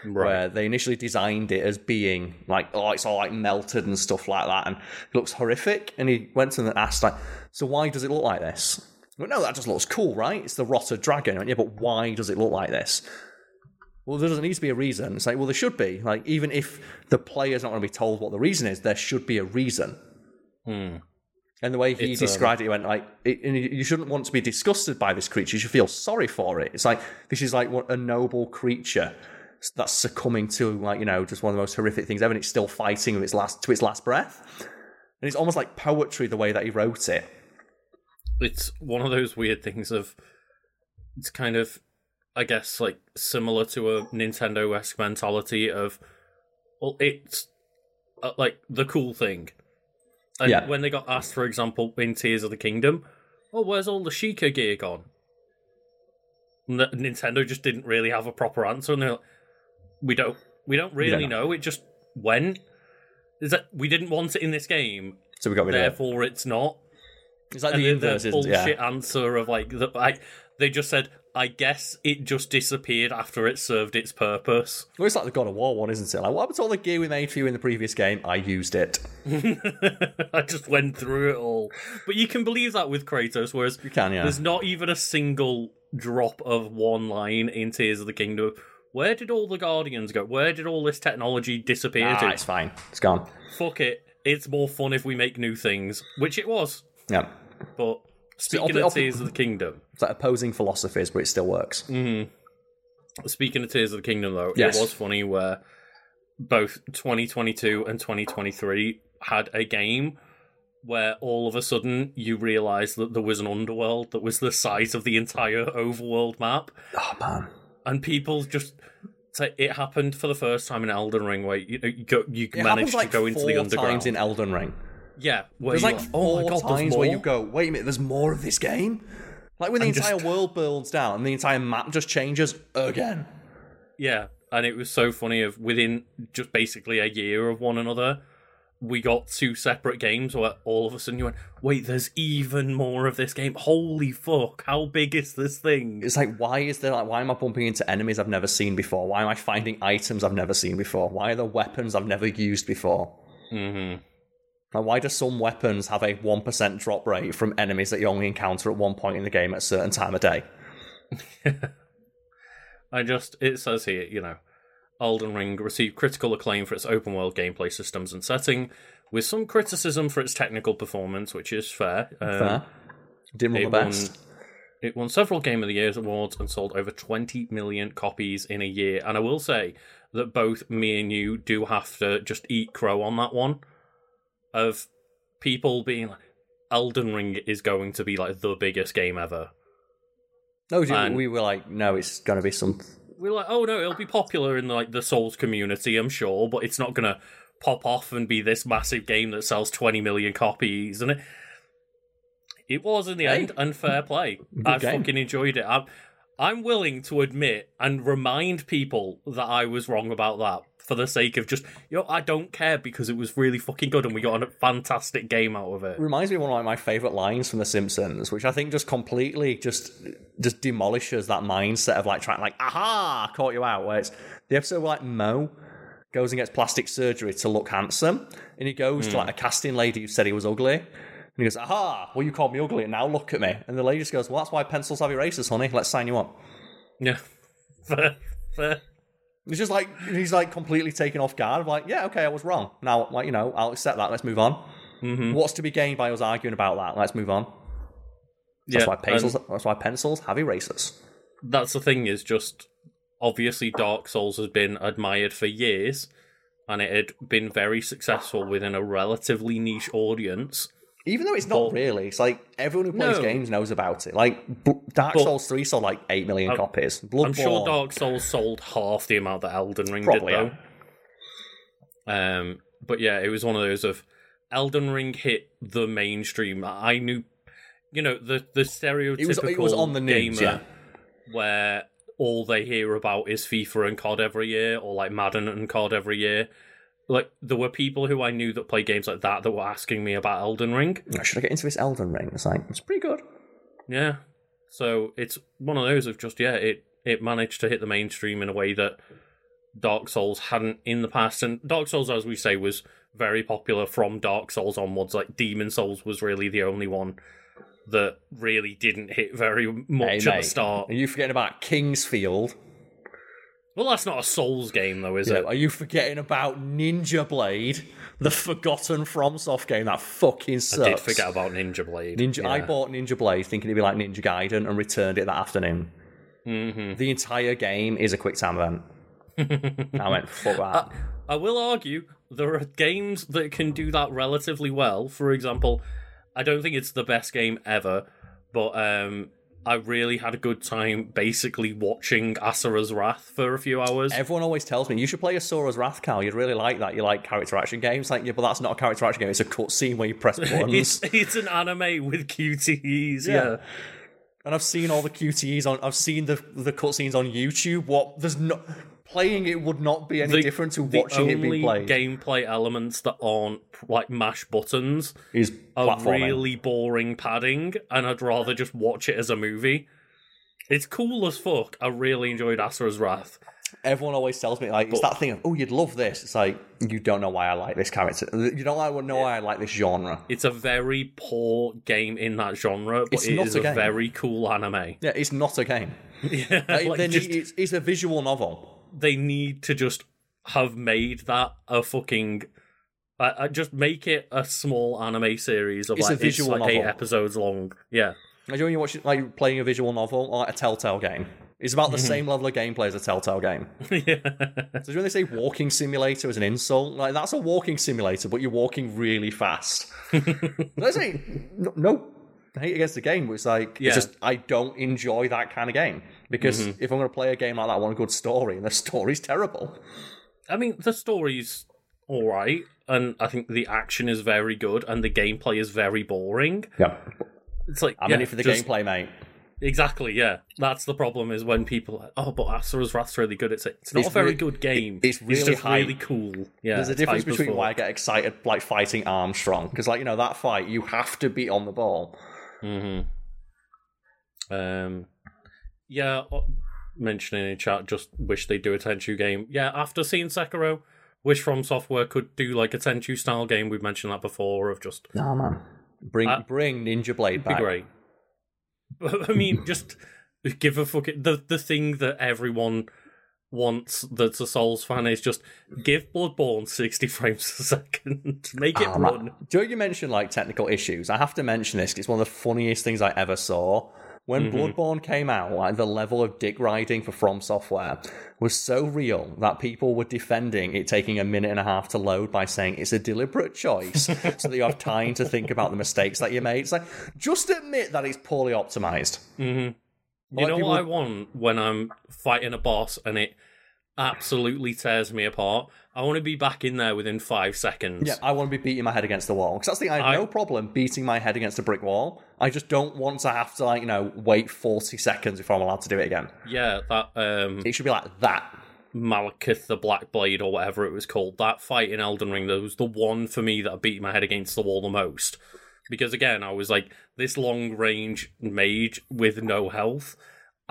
Where they initially designed it as being like, oh, it's all like melted and stuff like that, and it looks horrific. And he went to them and asked, like, so why does it look like this? Well, no, that just looks cool, right? It's the rotted dragon. Went, yeah, but why does it look like this? Well, there doesn't need to be a reason. It's like, well, there should be. Like, even if the player's not going to be told what the reason is, there should be a reason. And the way he It's, um, described it, he went like, it, and you shouldn't want to be disgusted by this creature. You should feel sorry for it. It's like this is like what a noble creature that's succumbing to like you know just one of the most horrific things ever. And it's still fighting with its last to its last breath. And it's almost like poetry the way that he wrote it. It's one of those weird things of it's kind of I guess like similar to a Nintendo esque mentality of well it's uh, like the cool thing. And Yeah. when they got asked, for example, in Tears of the Kingdom, oh, where's all the Sheikah gear gone? The- Nintendo just didn't really have a proper answer, and they're like, we don't, we don't really know. know. It just went. Is that we didn't want it in this game, So we got rid of it. therefore it's not It's like and the the inverse, isn't bullshit Yeah. answer of like the like they just said I guess it just disappeared after it served its purpose. Well, it's like the God of War one, isn't it? Like, what happened to all the gear we made for you in the previous game? I used it. I just went through it all. But you can believe that with Kratos, whereas You can, yeah. there's not even a single drop of one line in Tears of the Kingdom. Where did all the Guardians go? Where did all this technology disappear Ah, to? it's fine. It's gone. Fuck it. It's more fun if we make new things, which it was. Yeah. But speaking oppo- of Tears of the Kingdom, It's like opposing philosophies, but it still works. Mm-hmm. Speaking of Tears of the Kingdom, though, Yes. it was funny where both 2022 and 2023 had a game where all of a sudden you realised that there was an underworld that was the size of the entire overworld map, Oh, man. and people just say it happened for the first time in Elden Ring, where you know, you go, you It managed like to go into the underground. times in Elden Ring. Yeah, There's like like, four oh my god, times where you go, wait a minute, there's more of this game? Like when the And just- entire world builds down and the entire map just changes again. Yeah, and it was so funny. Of within just basically a year of one another, we got two separate games where all of a sudden you went, "Wait, there's even more of this game! Holy fuck! How big is this thing?" It's like, why is there like, why am I bumping into enemies I've never seen before? Why am I finding items I've never seen before? Why are there weapons I've never used before? Mm-hmm. Like, why do some weapons have a 1% drop rate from enemies that you only encounter at one point in the game at a certain time of day? I just it says here, you know, Elden Ring received critical acclaim for its open world gameplay systems and setting, with some criticism for its technical performance, which is fair. Um, Fair. Didn't run the won, best. it won several Game of the Year awards and sold over 20 million copies in a year. And I will say that both me and you do have to just eat crow on that one of people being like, Elden Ring is going to be like the biggest game ever. No, we- and- we were like, no, it's going to be some. We're like, oh no, it'll be popular in like the Souls community, I'm sure, but it's not gonna pop off and be this massive game that sells 20 million copies. And it, it was in the Hey. end, and fair play. I game. fucking enjoyed it. I'm, I'm willing to admit and remind people that I was wrong about that for the sake of just, you know, I don't care because it was really fucking good and we got a fantastic game out of it. reminds me of one of like, my favorite lines from The Simpsons, which I think just completely just just demolishes that mindset of like trying like, aha, caught you out. Where it's the episode where like Mo goes and gets plastic surgery to look handsome, and he goes to hmm. like a casting lady who said he was ugly. And he goes, aha, well, you called me ugly, and now look at me. And the lady just goes, well, that's why pencils have erasers, honey. Let's sign you up. Yeah. Fair, fair. It's just like, he's like completely taken off guard of like, yeah, okay, I was wrong. Now, like, you know, I'll accept that. Let's move on. Mhm. What's to be gained by us arguing about that? Let's move on. That's yeah, why pencils. That's why pencils have erasers. that's the thing is just obviously Dark Souls has been admired for years, and it had been very successful within a relatively niche audience. Even though it's not But- really, it's like everyone who plays No. games knows about it. Like B- Dark But- Souls Three sold like eight million copies. Bloodborne, I'm sure Dark Souls sold half the amount that Elden Ring Probably, did, though. Um, but yeah, it was one of those of Elden Ring hit the mainstream. I knew, you know, the the stereotypical It was- it was on the news, gamer yeah. where all they hear about is FIFA and COD every year, or like Madden and COD every year. Like there were people who I knew that play games like that that were asking me about Elden Ring. Should I get into this Elden Ring? It's like it's pretty good. Yeah. So it's one of those of just yeah, it it managed to hit the mainstream in a way that Dark Souls hadn't in the past. And Dark Souls, as we say, was very popular from Dark Souls onwards. Like Demon Souls was really the only one that really didn't hit very much Hey, at the start. Are you forgetting about King's Field? Well, that's not a Souls game, though, is know, it? are you forgetting about Ninja Blade, the forgotten FromSoft game that fucking sucks? I did forget about Ninja Blade. Ninja. I bought Ninja Blade thinking it'd be like Ninja Gaiden and returned it that afternoon. Mhm. The entire game is a quick time event. I went fuck that. I will argue there are games that can do that relatively well. For example, I don't think it's the best game ever, but um, I really had a good time basically watching Asura's Wrath for a few hours. Everyone always tells me you should play Asura's Wrath, Karl. You'd really like that. You like character action games, like yeah, but that's not a character action game. It's a cutscene where you press buttons. it's it's an anime with QTEs, yeah. Yeah. and I've seen all the QTEs on. I've seen the the cutscenes on YouTube. What there's no playing it would not be any The- different to watching it being played. gameplay elements that aren't like mash buttons is are platforming. really boring padding, and I'd rather just watch it as a movie. It's cool as fuck. I really enjoyed Asura's Wrath. Everyone always tells me like it's that thing of oh you'd love this. It's like you don't know why I like this character. You don't like, know why I like this genre. It's a very poor game in that genre, but It's it not is a a, very cool anime. Yeah, it's not a game. Yeah, Like, like, need- just- it's, it's a visual novel. They need to just have made that a fucking. Uh, uh, just make it a small anime series of It's a like visual it's like eight episodes long. Yeah, Imagine when you watch it, like playing a visual novel or like a Telltale game. It's about the Mm-hmm. same level of gameplay as a Telltale game. yeah. So when they say walking simulator as an insult, like that's a walking simulator, but you're walking really fast. Let's say no, no hate against the game, but it's like Yeah. it's just I don't enjoy that kind of game because Mm-hmm. if I'm going to play a game like that, I want a good story, and the story's terrible. I mean, the story's all right, and I think the action is very good, and the gameplay is very boring. Yeah, It's like I'm yeah, in it for the just- gameplay, mate. Exactly, yeah. That's the problem is when people are like, oh, but Asura's Wrath's really good. It's it's not It's a very re- good game. it's really just hype. really cool. Yeah, There's a difference between why I get excited like fighting Armstrong because, like you know, that fight you have to be on the ball. hmm Um, yeah, uh, mentioning in chat, just wish they'd do a Tenchu game. Yeah, after seeing Sekiro, wish From Software could do like a Tenchu style game. We've mentioned that before of just No man, bring Uh, bring Ninja Blade be back. great. But, I mean, just give a fucking the the thing that everyone wants that's a Souls fan is just give Bloodborne sixty frames a second, make it man. run. Joe, you mentioned like technical issues. I have to mention this. It's one of the funniest things I ever saw. When mm-hmm. Bloodborne came out, like the level of dick riding for From Software was so real that people were defending it taking a minute and a half to load by saying it's a deliberate choice so that you have time to think about the mistakes that you made. It's like just admit that it's poorly optimized. Mm-hmm. You Like know people- what I want when I'm fighting a boss and it absolutely tears me apart? I want to be back in there within five seconds. Yeah, I want to be beating my head against the wall because that's the thing. I have I- no problem beating my head against a brick wall. I just don't want to have to like you know wait forty seconds before I'm allowed to do it again. Yeah, that um, It should be like that. Maliketh the Black Blade or whatever it was called. That fight in Elden Ring, that was the one for me that I beat my head against the wall the most. Because again, I was like this long range mage with no health,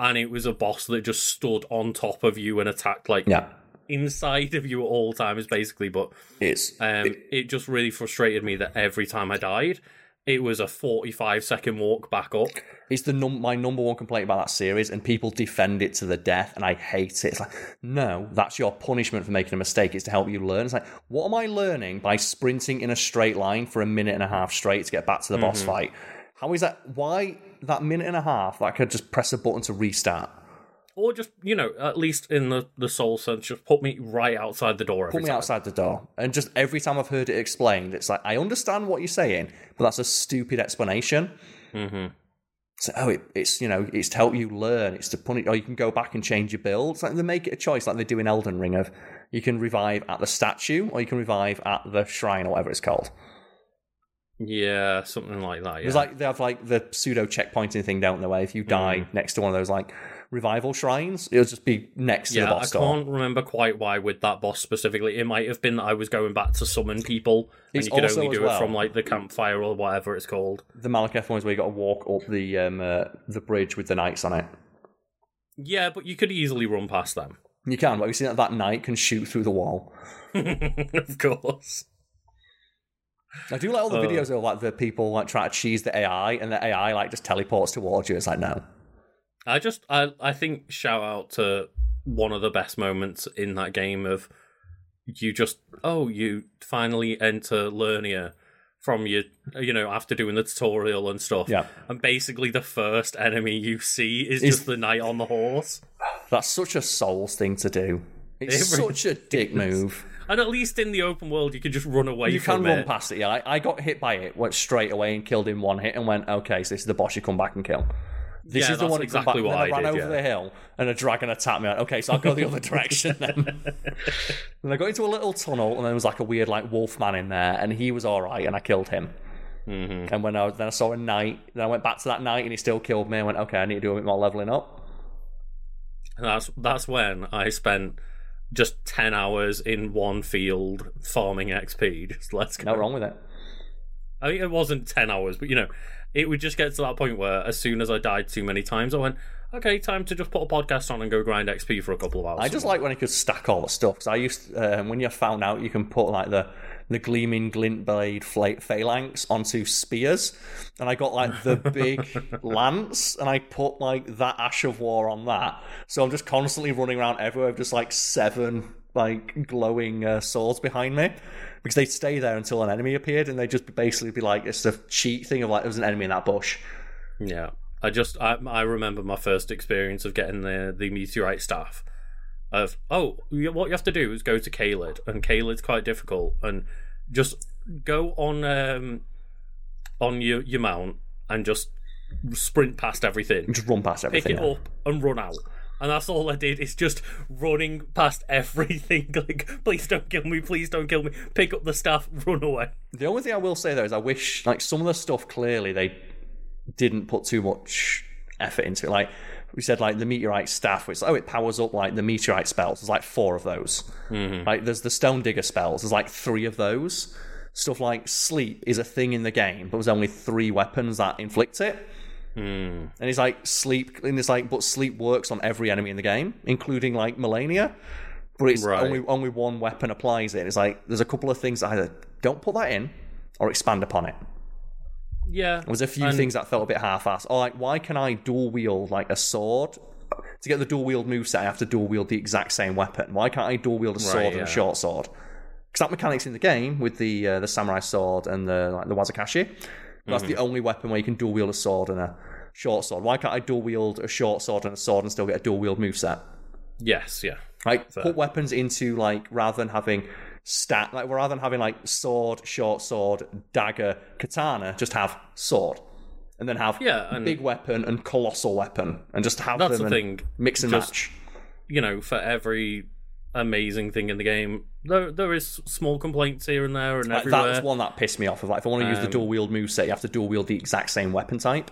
and it was a boss that just stood on top of you and attacked like Yeah, inside of you at all times, basically. But it's um, it just really frustrated me that every time I died, it was a 45 second walk back up. It's the num- my number one complaint about that series, and people defend it to the death, and I hate it. It's like, no, that's your punishment for making a mistake. It's to help you learn. It's like, what am I learning by sprinting in a straight line for a minute and a half straight to get back to the boss fight? How is that? Why that minute and a half that I could just press a button to restart? Or just, you know, at least in the, the soul sense, just put me right outside the door Put me time. outside the door, and just every time I've heard it explained, it's like I understand what you're saying, but that's a stupid explanation. hmm So, oh, it, it's you know, it's to help you learn. It's to punish, or you can go back and change your build. It's like they make it a choice, like they do in Elden Ring. Of you can revive at the statue, or you can revive at the shrine, or whatever it's called. Yeah, something like that. Yeah. It's like they have like the pseudo checkpointing thing, don't they? Where if you die next to one of those like revival shrines, it'll just be next to the yeah, I door. can't remember quite why with that boss specifically. It might have been that I was going back to summon people, and It's you could only do well- it from like the campfire or whatever it's called. The Maliketh one is where you got to walk up the um, uh, the bridge with the knights on it. Yeah, but you could easily run past them. You can, but you see that that knight can shoot through the wall. of course. I do like all the Uh. videos of like the people like try to cheese the AI, and the AI like just teleports towards you. It's like no, I just I I think shout out to one of the best moments in that game of you just oh you finally enter Liurnia from your you know after doing the tutorial and stuff. Yeah. And basically the first enemy you see is Is- just the knight on the horse. that's such a souls thing to do. It's It really such a dick move. And at least in the open world you can just run away You from can run it. past it. Yeah, I, I got hit by it, went straight away and killed in one hit, and went okay. So this is the boss you come back and kill. This Yeah, is the one exactly what and I I ran did, over yeah. the hill, and a dragon attacked me. Went, okay, so I'll go the other direction then. and I got into a little tunnel, and there was like a weird like wolf man in there, and he was all right, and I killed him. Mm-hmm. And when I was, then I saw a knight, then I went back to that knight, and he still killed me. I went, okay, I need to do a bit more leveling up. And that's that's when I spent just ten hours in one field farming XP. Just let's go. No wrong with it. I mean, it wasn't 10 hours, but you know, it would just get to that point where as soon as I died too many times, I went, okay, time to just put a podcast on and go grind XP for a couple of hours. I just like when you could stack all the stuff because I used um, when you found out you can put like the the gleaming glint blade phalanx onto spears, and I got like the big lance, and I put like that ash of war on that. So I'm just constantly running around everywhere with just like seven like glowing uh, swords behind me because they'd stay there until an enemy appeared, and they'd just basically be like it's a cheat thing of like there was an enemy in that bush. Yeah. I just, I, I remember my first experience of getting the, the meteorite staff. Of, oh, what you have to do is go to Caelid, and Caelid's quite difficult, and just go on um, on your, your mount and just sprint past everything. Just run past everything. pick it up and run out. And that's all I did is just running past everything. Like, please don't kill me, please don't kill me. Pick up the staff, run away. The only thing I will say though is I wish like some of the stuff clearly they didn't put too much effort into it. Like we said, like the meteorite staff, which oh it powers up like the meteorite spells. There's like four of those. Mm-hmm. Like there's the stone digger spells. There's like three of those. Stuff like sleep is a thing in the game, but there's only three weapons that inflict it. Hmm. And he's like sleep, and it's like, but sleep works on every enemy in the game, including like Malenia. But it's Right. only only one weapon applies it. It's like there's a couple of things that either don't put that in or expand upon it. Yeah. was a few And- things that felt a bit half-assed. Or like, why can I dual wield like a sword? To get the dual wield moveset, I have to dual wield the exact same weapon. Why can't I dual wield a sword Right, and a short sword? Because that mechanic's in the game with the uh, the samurai sword and the like the wakizashi. That's Mm-hmm. the only weapon where you can dual wield a sword and a short sword. Why can't I dual wield a short sword and a sword and still get a dual wield moveset? Yes, yeah. Like put weapons into like rather than having stat like rather than having like sword, short sword, dagger, katana, just have sword. And then have Yeah, and- big weapon and colossal weapon and just have That's them the thing. mix and Just- match. You know, for every amazing thing in the game, there there is small complaints here and there and Like, everywhere. that was one that pissed me off. Of like, if I want to use the Um, dual wield moveset, you have to dual wield the exact same weapon type.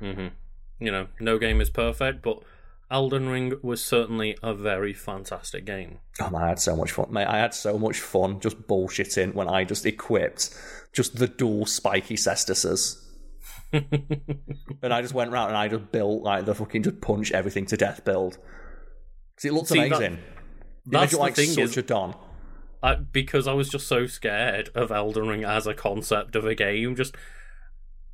You know, no game is perfect, but Elden Ring was certainly a very fantastic game. Oh man, I had so much fun, mate. I had so much fun just bullshitting when I just equipped just the dual spiky cestises. and I just went around and I just built like the fucking just punch everything to death build. Because it looked See, amazing. Made That's you the like thing such is, a don. I, because I was just so scared of Elden Ring as a concept of a game. Just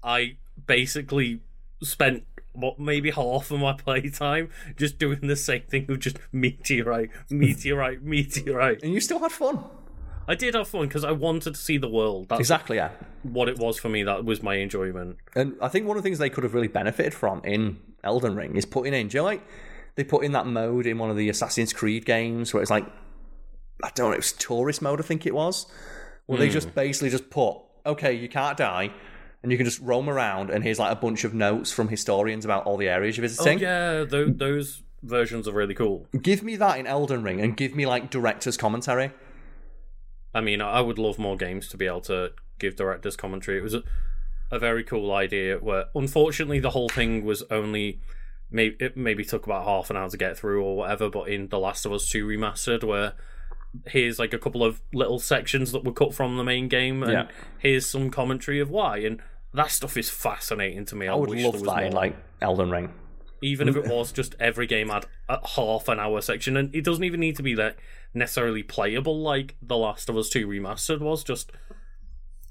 I basically spent what maybe half of my playtime just doing the same thing of just meteorite, meteorite, meteorite. And you still had fun. I did have fun because I wanted to see the world. That's Exactly, yeah. what it was for me. That was my enjoyment. And I think one of the things they could have really benefited from in Elden Ring is putting in, do you know, like they put in that mode in one of the Assassin's Creed games where it's like, I don't know, it was tourist mode, I think it was, where they hmm. just basically just put, okay, you can't die, and you can just roam around, and here's like a bunch of notes from historians about all the areas you're visiting. Oh, yeah, those, those versions are really cool. Give me that in Elden Ring, and give me like director's commentary. I mean, I would love more games to be able to give director's commentary. It was a, a very cool idea. Where unfortunately the whole thing was only maybe it maybe took about half an hour to get through or whatever. But in The Last of Us Two remastered, where here's like a couple of little sections that were cut from the main game, and Yeah. here's some commentary of why, and that stuff is fascinating to me. I, I would love that more. in like Elden Ring. even if it was just every game had a half an hour section and it doesn't even need to be that necessarily playable like the last of us 2 remastered was just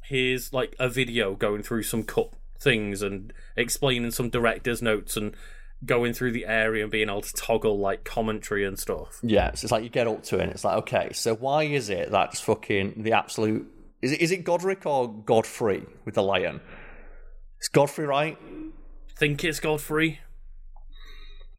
here's like a video going through some cut things and explaining some director's notes and going through the area and being able to toggle like commentary and stuff Yeah, so it's like you get up to it, and it's like, okay, so why is it that's fucking the absolute? Is it is it Godrick or Godfrey with the lion? It's Godfrey, right? think it's godfrey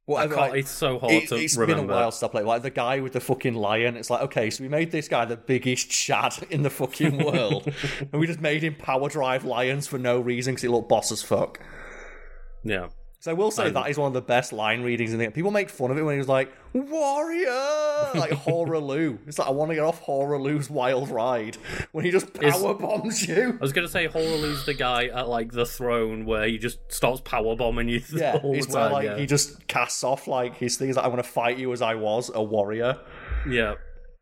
I Whatever. like- it's so hard it, to has remember been a while stuff like like the guy with the fucking lion. It's like okay, so we made this guy the biggest chad in the fucking world, and we just made him power drive lions for no reason because he looked boss as fuck. yeah So I will say that is one of the best line readings in the People make fun of it when he was like, Warrior! Like Hoarah Loux. It's like, I want to get off Hoarah Loux's wild ride. When he just power bombs you. I was gonna say Hoarah Loux's the guy at like the throne where he just starts power bombing you Yeah, all it's where like yeah. he just casts off like his things like I want to fight you as I was a warrior, yeah.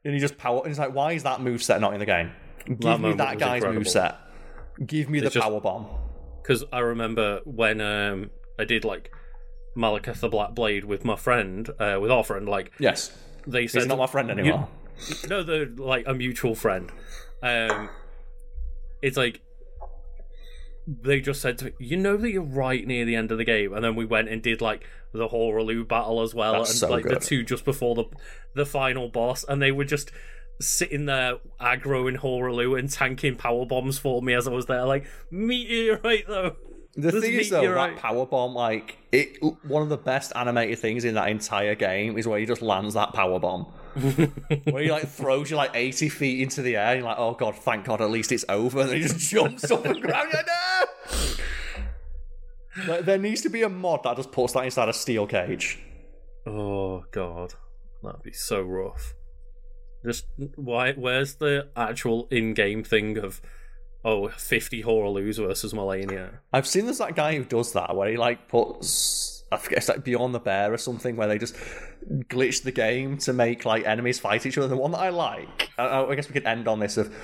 and he just power. And it's like, why is that move set not in the game? Give me that guy's move set. Give me the just- power bomb. because I remember when um, I did like Maliketh the Black Blade with my friend, uh, with our friend, like Yes, they said, he's not my friend anymore. no, they're like a mutual friend. Um, it's like they just said to me, "You know that you're right near the end of the game," and then we went and did like the Hoarah Loux battle as well, That's and so like the two just before the the final boss, and they were just sitting there aggroing Hoarah Loux and tanking power bombs for me as I was there, like meteorite though. The thing is, though, that power bomb, like it, one of the best animated things in that entire game is where he just lands that power bomb, where he like throws you like eighty feet into the air. And you're like, oh god, thank God, at least it's over. And then he just jumps up and ground. You're like, no! Like, there needs to be a mod that just puts that inside a steel cage. Oh god, that'd be so rough. Just why? Where's the actual in-game thing of oh 50 Horaloos versus Malenia? I've seen there's that guy who does that where he like puts I forget it's like Beyond the Bear or something where they just glitch the game to make like enemies fight each other. The one that I like, I, I guess we could end on this of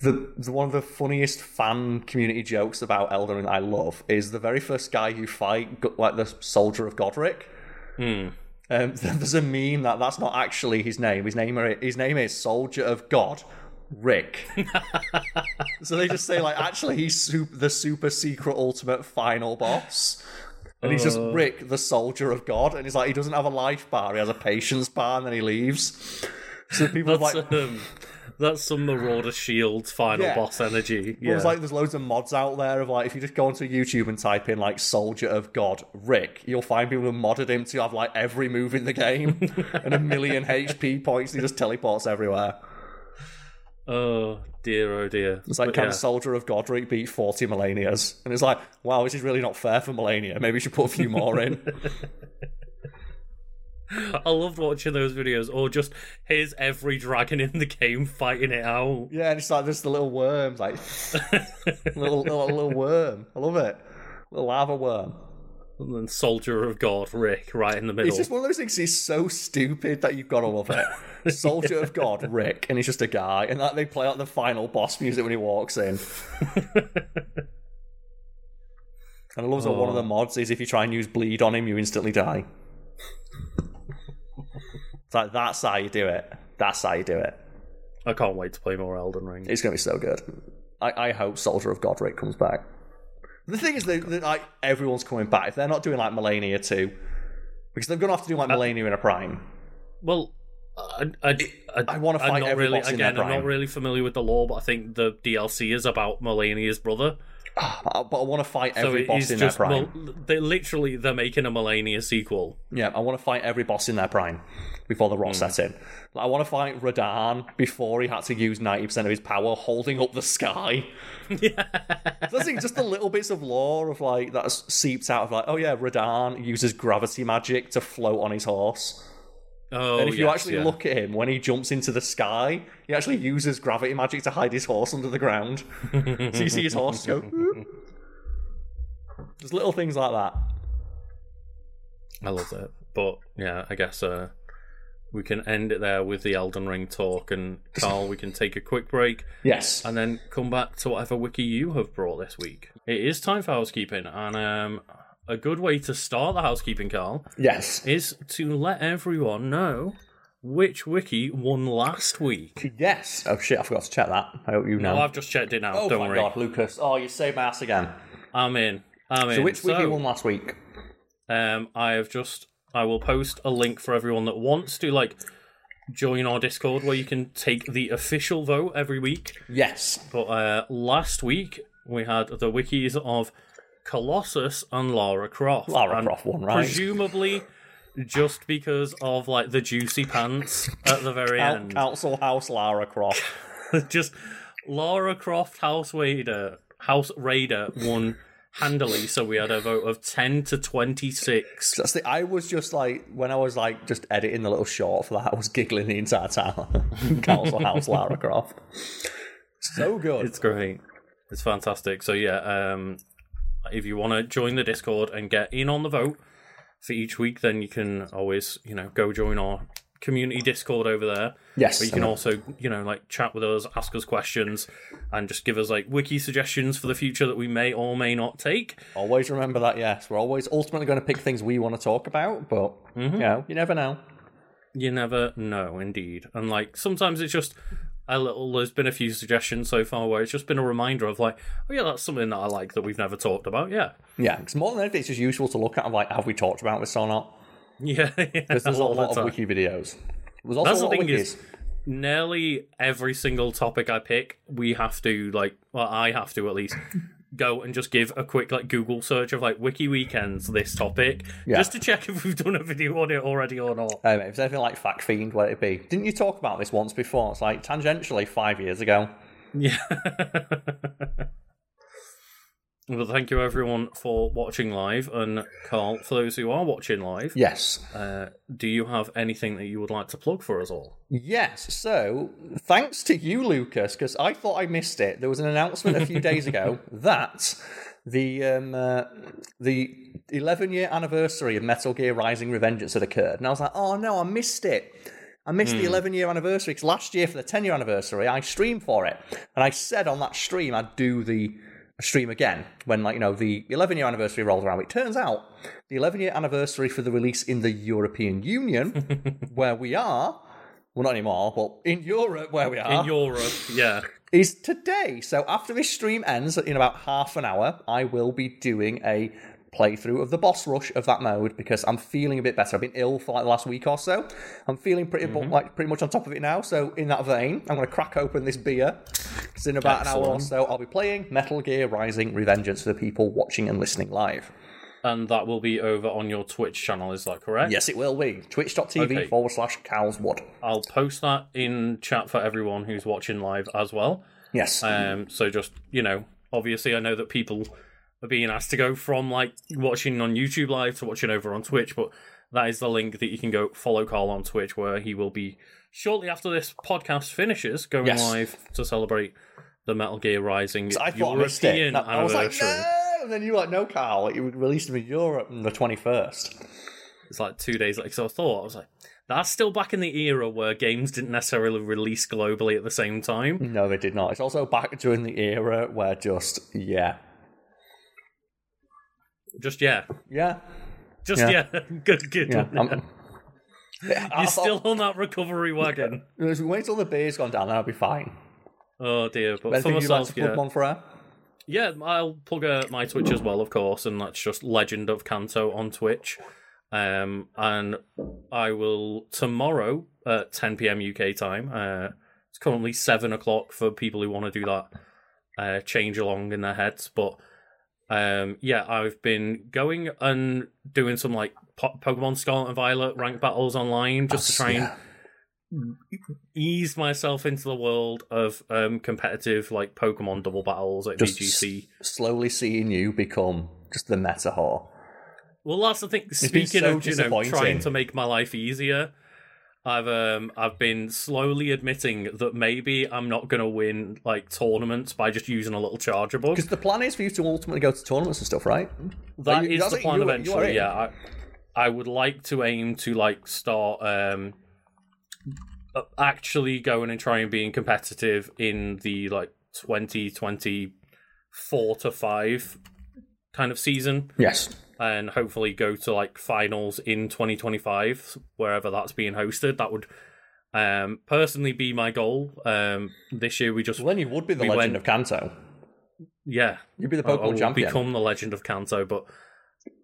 the, the one of the funniest fan community jokes about Elden Ring I love is the very first guy you fight, like the soldier of Godrick. Um, there's a meme that that's not actually his name. His name are, his name is Soldier of God, Rick. so they just say like, actually, he's super, the super secret ultimate final boss, and he's just Rick, the Soldier of God. And he's like, he doesn't have a life bar, he has a patience bar, and then he leaves. So people are like, um, that's some Marauder Shields final Yeah. boss energy. Yeah, There's like there's loads of mods out there of like if you just go onto YouTube and type in like Soldier of God Rick, you'll find people who modded him to have like every move in the game and a million HP points. He just teleports everywhere. Oh dear, oh dear. It's like But can yeah. Soldier of Godrick beat 40 Malenias? And it's like, wow, this is really not fair for Malenia. Maybe we should put a few more in. I loved watching those videos, or just here's every dragon in the game fighting it out. yeah, and it's like just the little worms, like little, little little worm. I love it. Little lava worm. And then Soldier of God, Rick, right in the middle. It's just one of those things. He's so stupid that you've got to love it. Soldier of God, Rick, and he's just a guy, and that they play out the final boss music when he walks in. and I love that one of the oh. mods is if you try and use bleed on him, you instantly die. it's like that's how you do it. That's how you do it. I can't wait to play more Elden Ring. It's gonna be so good. I, I hope Soldier of God Rick comes back. The thing is, that, that, like everyone's coming back. If they're not doing like Malenia two, because they're gonna have to do like Malenia in a prime. Well, I, I, I, I wanna I'm fight every really, boss in their again, I'm not really familiar with the lore, but I think the DLC is about Malenia's brother. Uh, But I want to fight every it boss in their prime. well, they literally, they're making a Malenia sequel. Yeah, I want to fight every boss in their prime before the rot Hmm. set in. Like, I want to fight Radahn before he had to use ninety percent of his power holding up the sky. yeah. That's like just the little bits of lore of like that seeps out of like, oh yeah, Radahn uses gravity magic to float on his horse. Oh, And if you actually yeah. look at him when he jumps into the sky, he actually uses gravity magic to hide his horse under the ground. so you see his horse go. "Whoop." There's little things like that. I love it. But yeah, I guess uh, we can end it there with the Elden Ring talk. And Karl, we can take a quick break Yes. and then come back to whatever wiki you have brought this week. It is time for housekeeping, and um, a good way to start the housekeeping, Karl, Yes. is to let everyone know which wiki won last week. Yes. Oh shit! I forgot to check that. I hope you know. Oh, I've just checked it now. oh Don't my worry. god, Lucas! Oh, you saved my ass again. I'm in. I'm in. So which wiki So- won last week? Um, I have just I will post a link for everyone that wants to like join our Discord where you can take the official vote every week. Yes. But uh, last week we had the wikis of Colossus and Lara Croft. Lara And Croft won, right? Presumably just because of like the juicy pants at the very Coun- end. Council House Lara Croft. just Lara Croft House Raider House Raider won handily, so we had a vote of ten to twenty six. That's the. I was just like when I was like just editing the little short for that. I was giggling the entire time. Council House Lara Croft. So good. It's great. It's fantastic. So yeah, um, if you want to join the Discord and get in on the vote for each week, then you can always, you know, go join our community Discord over there. yes. But you can also, you know, like chat with us, ask us questions, and just give us like wiki suggestions for the future that we may or may not take. always remember that. Yes, we're always ultimately going to pick things we want to talk about, but Mm-hmm. you know, you never know. You never know, indeed. And like sometimes it's just a little. There's been a few suggestions so far where it's just been a reminder of like, oh yeah, that's something that I like that we've never talked about. Yeah, Yeah, because more than anything, it's just useful to look at. Like, have we talked about this or not? yeah. Because there's a lot of wiki videos. There's also That's the thing wikis. is, nearly every single topic I pick, we have to like, well, I have to at least go and just give a quick like Google search of like wiki weekends this topic, Yeah. just to check if we've done a video on it already or not. Um, if it's anything like Fact Fiend, where it be? Didn't you talk about this once before? It's like tangentially five years ago. Yeah. well, thank you everyone for watching live, and Karl, for those who are watching live, Yes. uh, do you have anything that you would like to plug for us all? Yes. So, thanks to you, Lucas, because I thought I missed it. There was an announcement a few days ago that the um, uh, the 11 year anniversary of Metal Gear Rising Revengeance had occurred, and I was like, oh no, I missed it. I missed the 11 year anniversary because last year for the 10 year anniversary, I streamed for it, and I said on that stream I'd do the stream again when like you know the 11 year anniversary rolls around. It turns out the 11 year anniversary for the release in the european union where we are well not anymore but in europe where we are In Europe, yeah. is today. So after this stream ends in about half an hour i will be doing a playthrough of the boss rush of that mode because i'm feeling a bit better. I've been ill for like the last week or so. I'm feeling pretty mm-hmm. like pretty much on top of it now. So in that vein i'm going to crack open this beer because in about an hour or so i'll be playing metal gear rising revengeance for the people watching and listening live And that will be over on your Twitch channel, is that correct? yes it will be twitch.tv Okay. forward slash karlswood I'll post that in chat for everyone who's watching live as well. yes Um, so just you know, obviously, I know that people are being asked to go from like watching on YouTube live to watching over on Twitch, but that is the link that you can go follow Karl on Twitch, where he will be shortly after this podcast finishes going Yes. live to celebrate the Metal Gear Rising I thought I. European I was like, no! And then you were like, no, Karl, it was released in Europe on the 21st. It's like two days later. So I thought I was like, that's still back in the era where games didn't necessarily release globally at the same time. No, they did not. It's also back during the era where just, yeah. Just yeah, Yeah. just Yeah. yeah, good, good. Yeah. You're still on that recovery wagon. Wait till the beer's gone down, then I'll be fine. Oh dear, but for you'd like to plug yeah. one for her? yeah, I'll plug uh, my Twitch as well, of course, and that's just Legend of Kanto on Twitch. Um, and I will tomorrow at 10 p.m. UK time. Uh, it's currently seven o'clock for people who want to do that uh, change along in their heads. But um, yeah, I've been going and doing some like po- Pokemon Scarlet and Violet rank battles online just to try and ease myself into the world of um, competitive like Pokemon double battles at Just VGC. s- slowly seeing you become just the meta whore. Well, that's the thing. Speaking so of you know trying to make my life easier, I've um I've been slowly admitting that maybe I'm not going to win like tournaments by just using a little Charjabug. Because the plan is for you to ultimately go to tournaments and stuff, right? That you- is that's the plan you- you eventually. in. Yeah, I, I would like to aim to like start um actually going and trying being competitive in the like 2024 to 5 kind of season Yes. and hopefully go to like finals in 2025 wherever that's being hosted that would um personally be my goal um this year we just Well, then you would be the We legend went- of Kanto. yeah You'd be the I- I Pokemon champion. become the legend of Kanto, but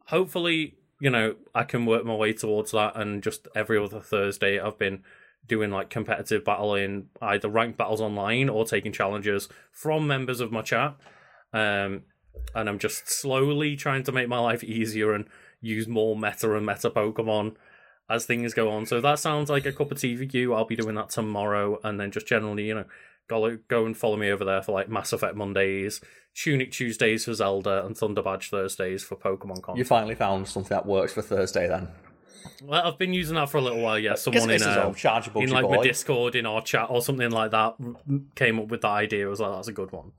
hopefully, you know, I can work my way towards that. And just every other Thursday, I've been doing like competitive battle in either ranked battles online or taking challenges from members of my chat. Um, and I'm just slowly trying to make my life easier and use more meta and meta Pokemon as things go on. So that sounds like a cup of tea for you. I'll be doing that tomorrow, and then just generally, you know, go go and follow me over there for like Mass Effect Mondays, Tunic Tuesdays for Zelda, and Thunder Badge Thursdays for Pokemon Con. You finally found something that works for Thursday then. Well, I've been using that for a little while. Yeah, someone in um, chargeable in like boy. my Discord in our chat or something like that came up with that idea. I was like, that's a good one.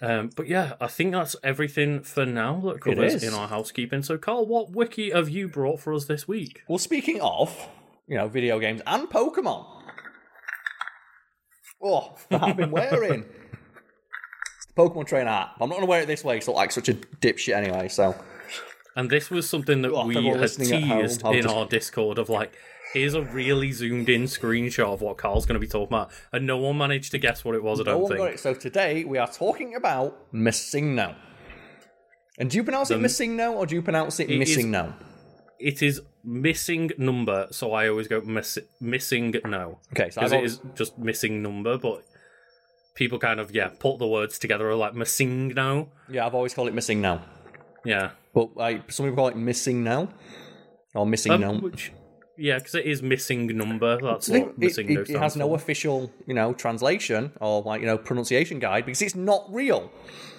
Um, but yeah, I think that's everything for now that covers in our housekeeping. So, Karl, what wiki have you brought for us this week? Well, speaking of, you know, video games and Pokemon. Oh, I've been wearing. The Pokemon trainer hat. I'm not going to wear it this way I like such a dipshit anyway, so. And this was something that Oh, we had at home, teased in just- our Discord of like, here's a really zoomed in screenshot of what Karl's going to be talking about, and no one managed to guess what it was. I No don't one think. got it. So today we are talking about Missingno. And do you pronounce it Missingno or do you pronounce it, It is- Missingno? It is missing number, so I always go miss- missing no. Okay, so it is just missing number, but people kind of yeah put the words together like missing now. Yeah, I've always called it missing now. Yeah, But like, some people call it Missing Now or Missing Um, No. which yeah, because it is missing number. That's what it, missing no it, it stands has no official, you know, translation or like you know pronunciation guide because it's not real.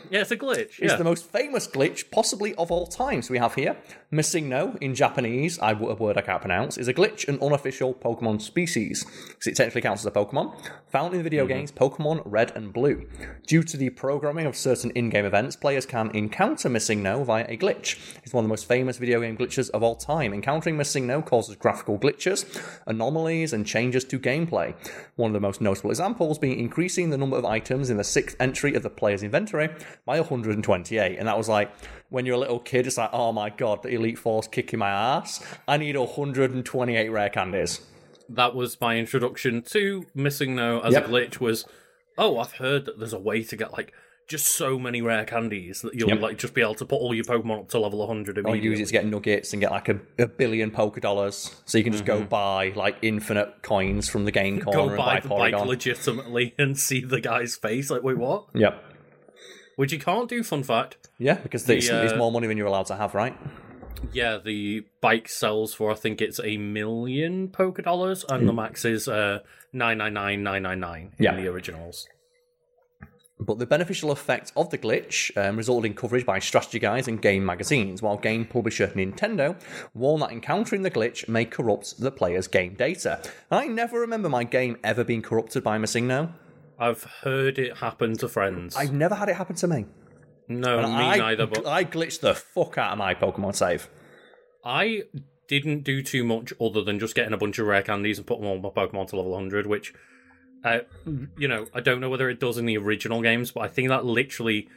Yeah, it's a glitch. It's Yeah, the most famous glitch, possibly of all time. So we have here missing no in Japanese, I, a word I can't pronounce, is a glitch, an unofficial Pokemon species because it technically counts as a Pokemon found in the video mm-hmm. games Pokemon Red and Blue. Due to the programming of certain in-game events, players can encounter missing no via a glitch. It's one of the most famous video game glitches of all time. Encountering missing no causes graphical glitches, anomalies, and changes to gameplay. One of the most notable examples being increasing the number of items in the sixth entry of the player's inventory by 128. And that was like, when you're a little kid, it's like, oh my god, the Elite Four kicking my ass. I need 128 rare candies. that was my introduction to missing no as Yep. a glitch. Was oh, I've heard that there's a way to get like just so many rare candies that you'll Yep. like just be able to put all your Pokemon up to level 100 Or use it to get nuggets and get like a, a billion Poké Dollars. So you can just go mm-hmm. buy like infinite coins from the game corner Go and buy buy the bike legitimately and see the guy's face. Like, wait, what? Yep. Which you can't do. Fun fact. Yeah, because it's, uh, it's more money than you're allowed to have, right? Yeah, the bike sells for I think it's a million Poké dollars, and the max is uh nine nine nine nine nine nine in Yeah. the originals. But the beneficial effect of the glitch um, resulted in coverage by strategy guides and game magazines, while game publisher Nintendo warned that encountering the glitch may corrupt the player's game data. I never remember my game ever being corrupted by missing now. I've heard it happen to friends. I've never had it happen to me. no, me I, neither. But I glitched the fuck out of my Pokemon save. I didn't do too much other than just getting a bunch of rare candies and putting all my Pokemon to level 100, which, uh, you know, I don't know whether it does in the original games, but I think that literally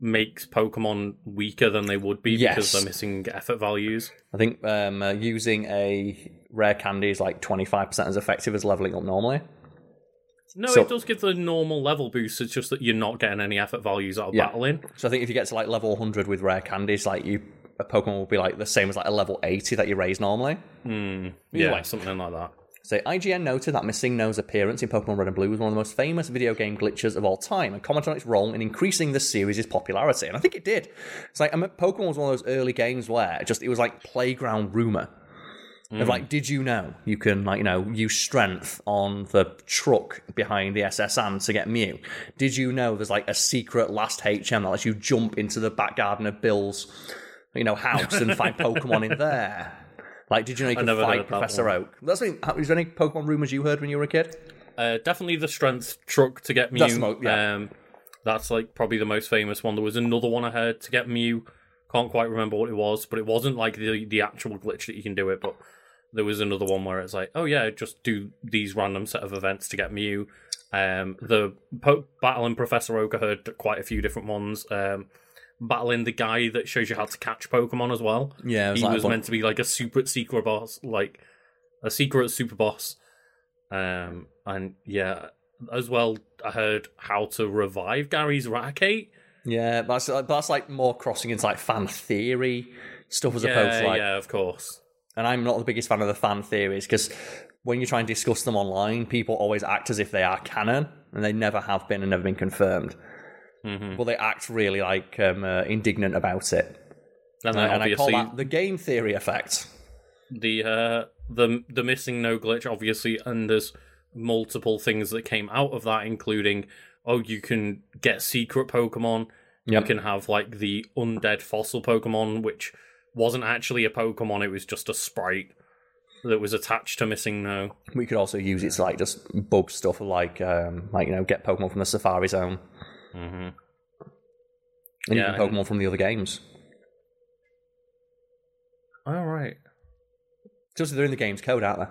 makes Pokemon weaker than they would be Yes. because they're missing effort values. I think um, uh, using a rare candy is like 25% as effective as leveling up normally. No, So- it does give the normal level boost. It's just that you're not getting any effort values out of Yeah. battling. So I think if you get to like level 100 with rare candies, like you, a Pokemon will be like the same as like a level 80 that you raise normally. Hmm, yeah, way. something like that. So IGN noted that Missing No's appearance in Pokemon Red and Blue was one of the most famous video game glitches of all time and commented on its role in increasing the series' popularity. And I think it did. It's like I mean, Pokemon was one of those early games where it just it was like playground rumor. Of like, did you know you can like you know use strength on the truck behind the S.S. Anne to get Mew? Did you know there's like a secret last HM that lets you jump into the back garden of Bill's you know house and find Pokemon in there? Like, did you know you can never fight Professor one. Oak? That's is there any Pokemon rumors you heard when you were a kid? Uh, definitely the strength truck to get Mew. That's yeah. um, that's like probably the most famous one. There was another one I heard to get Mew. Can't quite remember what it was, but it wasn't like the the actual glitch that you can do it. But there was another one where it's like, oh yeah, just do these random set of events to get Mew. Um, the po- battling Professor Oak, I heard quite a few different ones. Um, battling the guy that shows you how to catch Pokemon as well. Yeah, was he like was meant to be like a super secret boss, like a secret super boss. Um, and yeah, as well, I heard how to revive Gary's Raticate. Yeah, but that's, but that's like more crossing into like fan theory stuff as opposed to like. yeah, of course. And I'm not the biggest fan of the fan theories because when you try and discuss them online, people always act as if they are canon, and they never have been and never been confirmed. Mhm. Well, they act really like um, uh, indignant about it, And then and I call that the game theory effect. the uh, the the missing no glitch, obviously, and there's multiple things that came out of that, including oh, you can get secret Pokemon. Yep. You can have like the undead fossil Pokemon, which wasn't actually a Pokemon; it was just a sprite that was attached to missing no. We could also use it to like just bug stuff like um, like you know get Pokemon from the Safari Zone Mm-hmm. and Yeah, even Pokemon from the other games. All right. Just they're in the game's code, aren't they?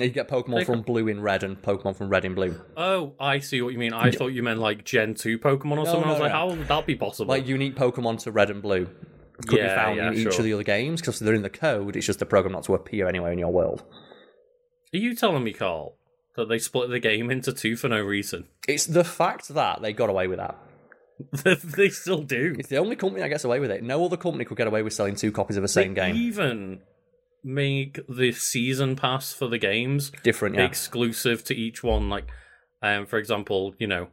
You get Pokemon They from Blue in Red and Pokemon from Red in Blue. Oh, I see what you mean. I thought you meant like Gen 2 Pokemon or something. I no, was like, no. how would that be possible? Like unique Pokemon to Red and Blue could be found yeah, in each sure. of the other games because they're in the code. It's just the program not to appear anywhere in your world. Are you telling me, Karl, that they split the game into two for no reason? It's the fact that they got away with that. they still do. It's the only company that gets away with it. No other company could get away with selling two copies of the same they game. even make the season pass for the games Different, yeah. exclusive to each one. Like, um, for example, you know,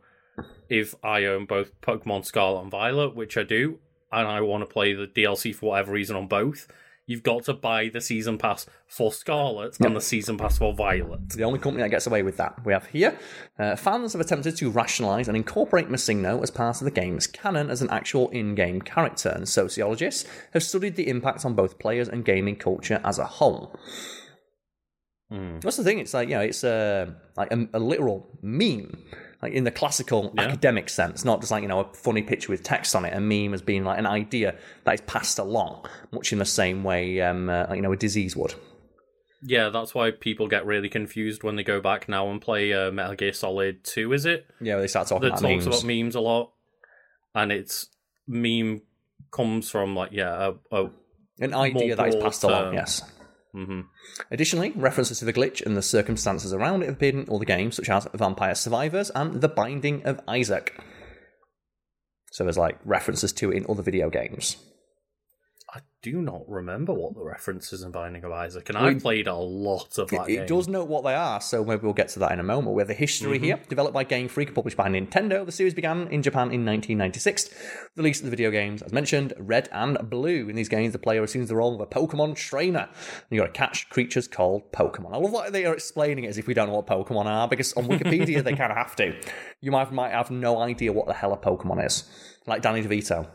if I own both Pokemon Scarlet and Violet, which I do, and I want to play the DLC for whatever reason on both, you've got to buy the season pass for Scarlet and the season pass for Violet. the only company that gets away with that. We have here uh, fans have attempted to rationalise and incorporate Missingno as part of the game's canon as an actual in-game character, and sociologists have studied the impact on both players and gaming culture as a whole. Hmm. That's the thing. It's like you know, it's uh, like a, a literal meme, like in the classical Yeah. academic sense, not just like you know a funny picture with text on it. A meme as being like an idea that is passed along, much in the same way um, uh, you know a disease would. Yeah, that's why people get really confused when they go back now and play uh, Metal Gear Solid 2, is it? Yeah, they start talking That about talks memes. about memes a lot. And it's meme comes from like yeah, a, a An idea that is passed along, yes. Mhm. Additionally, references to the glitch and the circumstances around it have appeared in all the games, such as Vampire Survivors and The Binding of Isaac. So there's like references to it in other video games. I do not remember what the references in Binding of Isaac, and I've played a lot of that It, game. it does note what they are, so maybe we'll get to that in a moment. We have the history mm-hmm. here, developed by Game Freak, published by Nintendo. The series began in Japan in 1996. The release of the video games, as mentioned, Red and Blue. In these games, the player assumes the role of a Pokemon trainer. And you got to catch creatures called Pokemon. I love that they are explaining it as if we don't know what Pokemon are, because on Wikipedia they kind of have to. You might, might have no idea what the hell a Pokemon is. Like Danny DeVito.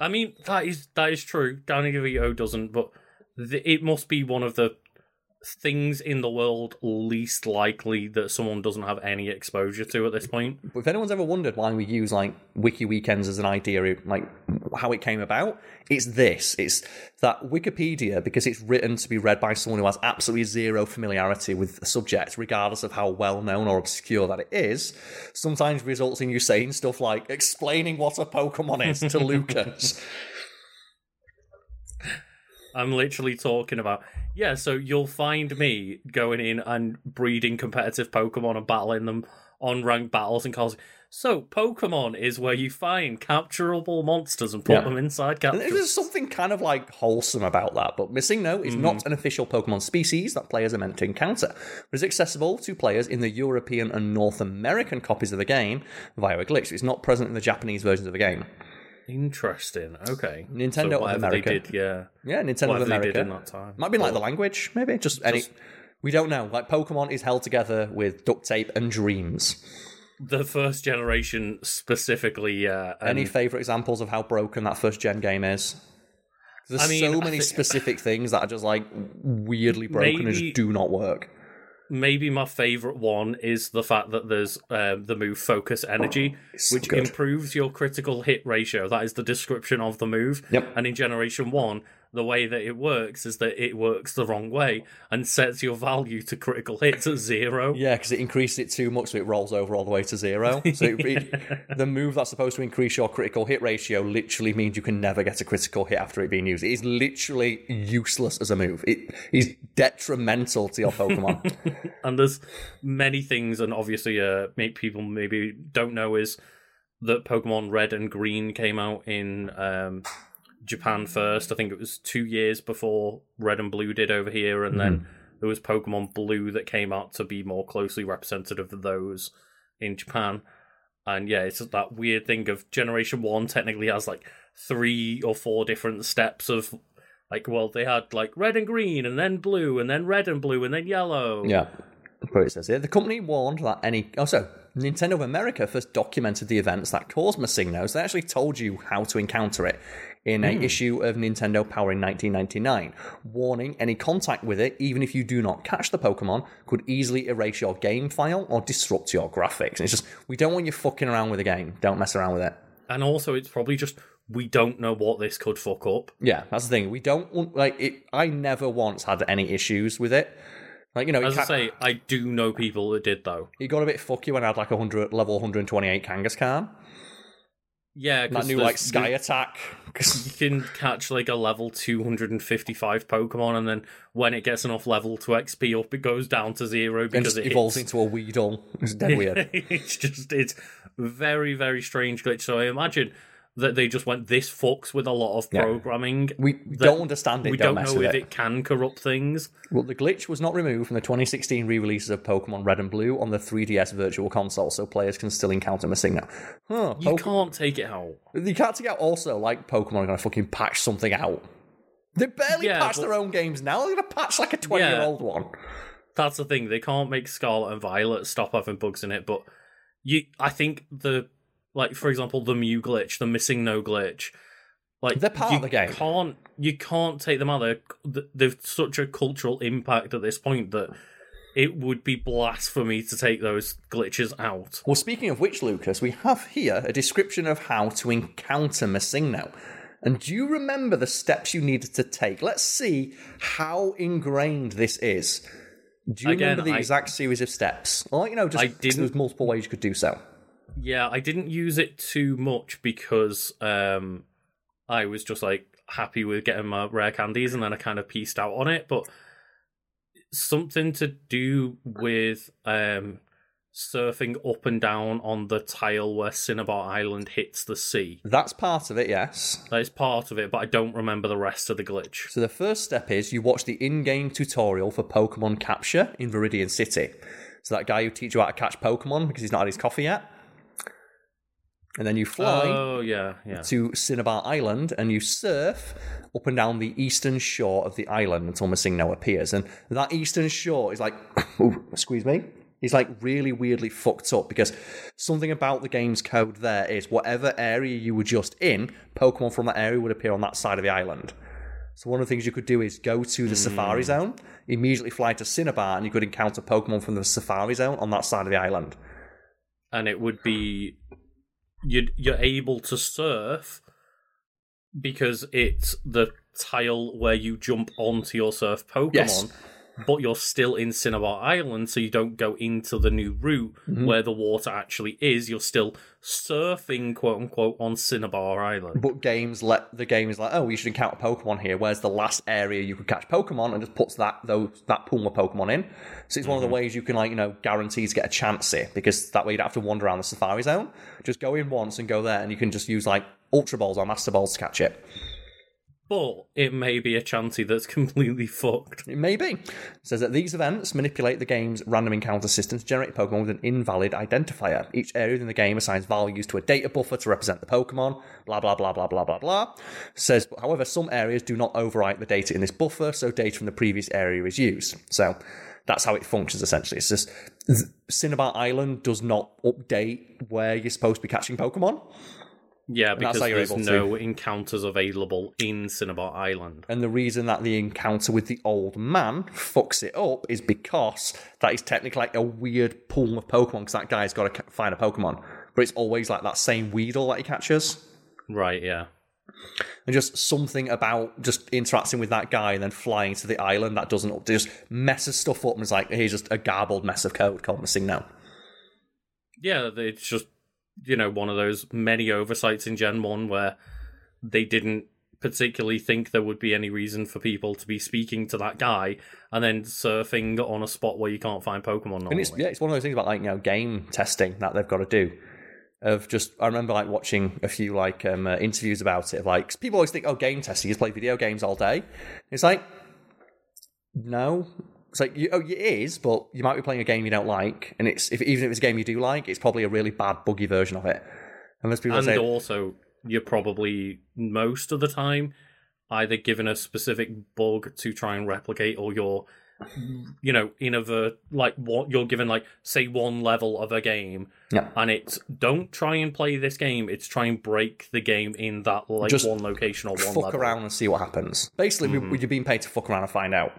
I mean, that is that is true. Danny DeVito doesn't, but it must be one of the things in the world least likely that someone doesn't have any exposure to at this point. If anyone's ever wondered why we use like wiki weekends as an idea, like how it came about, it's this. It's that Wikipedia, because it's written to be read by someone who has absolutely zero familiarity with the subject, regardless of how well known or obscure that it is, sometimes results in you saying stuff like explaining what a Pokemon is to Lucas. I'm literally talking about, Yeah, so you'll find me going in and breeding competitive Pokemon and battling them on ranked battles and calls. So Pokemon is where you find capturable monsters and put Yeah. them inside And captures. There's something kind of like wholesome about that, but Missing No is not mm. an official Pokemon species that players are meant to encounter, but is accessible to players in the European and North American copies of the game via a glitch. It's not present in the Japanese versions of the game. Interesting. Okay. Nintendo so of America. Did, yeah. Yeah, Nintendo of America. did in that time. Might be like the language, maybe. Just, any. We don't know. Like Pokemon is held together with duct tape and dreams. The first generation specifically, yeah. And Any favorite examples of how broken that first gen game is? There's I mean, so many think- specific things that are just like weirdly broken and just do not work. Maybe my favorite one is the fact that there's um, the move focus energy so which good. improves your critical hit ratio that is the description of the move Yep. and in generation 1 the way that it works is that it works the wrong way and sets your value to critical hits at zero Yeah, because it increases it too much, so it rolls over all the way to zero. So it, it- the move that's supposed to increase your critical hit ratio literally means you can never get a critical hit after it being used. It is literally useless as a move. It is detrimental to your Pokemon. and there's many things and obviously uh make people maybe don't know is that pokemon red and green came out in um japan first i think it was two years before red and blue did over here and then mm-hmm. there was pokemon blue that came out to be more closely representative of those in japan and yeah it's that weird thing of generation one technically has like three or four different steps of like well they had like red and green and then blue and then red and blue and then yellow Yeah. But it says here the company warned that any. Oh, also, Nintendo of America first documented the events that caused Missingno's. They actually told you how to encounter it in a hmm. issue of Nintendo Power in 1999, warning any contact with it, even if you do not catch the Pokemon, could easily erase your game file or disrupt your graphics. And it's just, we don't want you fucking around with the game. Don't mess around with it. and also it's probably just we don't know what this could fuck up. Yeah, that's the thing. We don't want, like, it. I never once had any issues with it. Like, you know, As I say, I do know people that did though. it got a bit fucky when I had like a 100, level 128 Kangaskhan. Yeah, That new like Sky Attack. You can catch like a level 255 Pokemon, and then when it gets enough level to XP up, it goes down to zero because it evolves hits. into a Weedle. It's dead weird. it's just it's very very strange glitch. So I imagine that they just went this fucks with a lot of programming. We, we don't understand it. we don't, don't know if it. it can corrupt things. Well, the glitch was not removed from the 2016 re-releases of Pokemon Red and Blue on the 3DS Virtual Console, so players can still encounter Missingno. Huh? You can't take it out. you can't take out also like Pokemon are going to fucking patch something out. They barely Yeah, patch but- their own games now. They're going to patch like a 20 year old one. that's the thing. They can't make Scarlet and Violet stop having bugs in it, but you I think the like for example the Mew glitch, the missing no glitch, like They're part of the game. Can't you can't take them out? They're, they've such a cultural impact at this point that it would be blasphemy to take those glitches out. Well, speaking of which, Lucas, we have here a description of how to encounter Missingno. And do you remember the steps you needed to take? Let's see how ingrained this is. Do you Again, remember the I- exact series of steps? Or, you know, just I didn't- there's multiple ways you could do so. Yeah, I didn't use it too much because um I was just like happy with getting my rare candies and then I kind of pieced out on it, but something to do with um surfing up and down on the tile where Cinnabar Island hits the sea. That's part of it, yes. That is part of it, but I don't remember the rest of the glitch. So the first step is you watch the in-game tutorial for Pokemon capture in Viridian City. So that guy who teaches you how to catch Pokemon because he's not had his coffee yet. And then you fly Oh yeah, yeah. to Cinnabar Island and you surf up and down the eastern shore of the island until Missingno appears. And that eastern shore is like, ooh, excuse me, is like really weirdly fucked up because something about the game's code there is whatever area you were just in, Pokemon from that area would appear on that side of the island. So one of the things you could do is go to the Safari hmm. Zone, immediately fly to Cinnabar, and you could encounter Pokemon from the Safari Zone on that side of the island. and it would be you you're able to surf because it's the tile where you jump onto your surf Pokemon Yes. But you're still in Cinnabar Island, so you don't go into the new route Mm-hmm. where the water actually is. You're still surfing, quote unquote, on Cinnabar Island. But games let the game is like, oh, you should encounter Pokemon here. Where's the last area you could catch Pokemon, and just puts that those that pool of Pokemon in. So it's one of the ways you can like you know guarantee to get a chance here because that way you don't have to wander around the Safari Zone. Just go in once and go there, and you can just use like Ultra Balls or Master Balls to catch it. But it may be a Chansey that's completely fucked. It may be. It says that these events manipulate the game's random encounter system to generate Pokemon with an invalid identifier. Each area within the game assigns values to a data buffer to represent the Pokemon. Blah blah blah blah blah blah blah. Says, however, some areas do not overwrite the data in this buffer, so data from the previous area is used. So that's how it functions essentially. It's just Cinnabar Island does not update where you're supposed to be catching Pokemon. Yeah, because there's able to- no encounters available in Cinnabar Island. And the reason that the encounter with the old man fucks it up is because that is technically like a weird pool of Pokemon because that guy's got to find a Pokemon. But it's always like that same Weedle that he catches. Right, yeah. And just something about just interacting with that guy and then flying to the island that doesn't just messes stuff up and is like, here's just a garbled mess of code called Missingno. Yeah, it's just, you know, one of those many oversights in Gen 1 where they didn't particularly think there would be any reason for people to be speaking to that guy and then surfing on a spot where you can't find Pokemon normally. And it's yeah, it's one of those things about like you know game testing that they've got to do. Of just, I remember like watching a few like um, uh, interviews about it. Of like people always think, oh, game testing, you just play video games all day. It's like, no, it's like you, oh, it is, but you might be playing a game you don't like, and it's if even if it's a game you do like, it's probably a really bad buggy version of it. And there's people and say, also, you're probably most of the time either given a specific bug to try and replicate or you're you know in a ver- like what you're given like say one level of a game Yeah. and it's don't try and play this game it's try and break the game in that like Just one location or one fuck level around and see what happens. Basically, Mhm. we, you're being paid to fuck around and find out.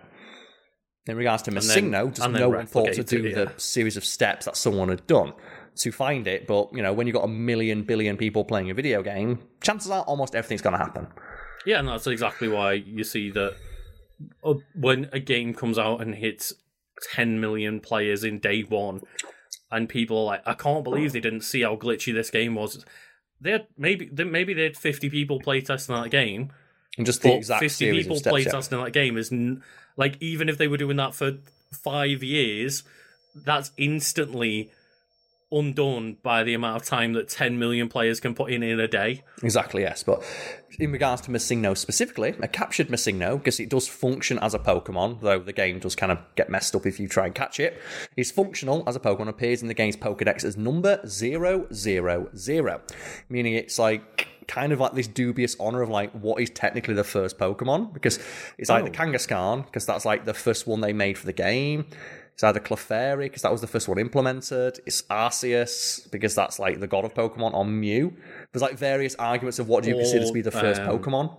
In regards to Missingno, just no one thought to do it, the series of steps that someone had done to find it. But you know, when you've got a million billion people playing a video game, chances are almost everything's going to happen. Yeah, and that's exactly why you see that uh, when a game comes out and hits 10 million players in day one, and people are like, I can't believe they didn't see how glitchy this game was. They had maybe they, maybe they had 50 people playtesting that game, And just the exact 50 series people yeah. playtesting that game is n- like even if they were doing that for five years, that's instantly undone by the amount of time that 10 million players can put in in a day. Exactly, yes. But in regards to Missingno specifically, a captured Missingno, because it does function as a Pokemon, though the game does kind of get messed up if you try and catch it, is functional as a Pokemon, appears in the game's Pokedex as number 000, meaning it's like kind of like this dubious honor of like what is technically the first Pokemon, because it's either Oh. Kangaskhan, because that's like the first one they made for the game. It's either Clefairy, because that was the first one implemented. It's Arceus, because that's like the god of Pokemon, or Mew. There's like various arguments of what do you consider to be the first um, Pokemon.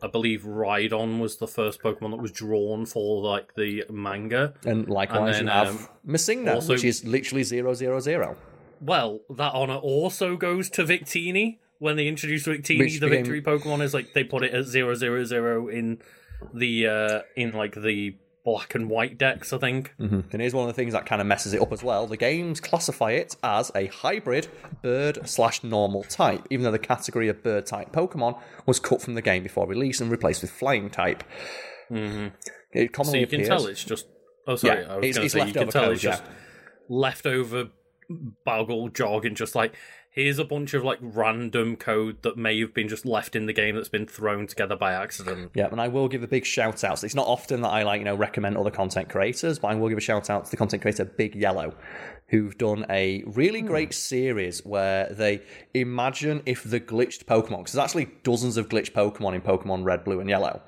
I believe Rhydon was the first Pokemon that was drawn for like the manga. And likewise, and you have um, Missingno, also- which is literally zero zero zero. Well, that honor also goes to Victini. When they introduced Victini, Which the became- victory Pokemon is like they put it at zero zero zero in the uh in like the black and white dex, I think. And here's one of the things that kind of messes it up as well. The games classify it as a hybrid bird slash normal type, even though the category of bird type Pokemon was cut from the game before release and replaced with flying type. hmm It So commonly you can appears. tell it's just oh sorry, Yeah, I was it's- gonna it's say you can tell code, it's just leftover boggle jogging just like here's a bunch of like random code that may have been just left in the game that's been thrown together by accident. Yeah, and I will give a big shout out. It's not often that I like, you know, recommend other content creators, but I will give a shout out to the content creator Big Yellow, who've done a really hmm. great series where they imagine if the glitched Pokemon, because there's actually dozens of glitched Pokemon in Pokemon Red, Blue, and Yellow.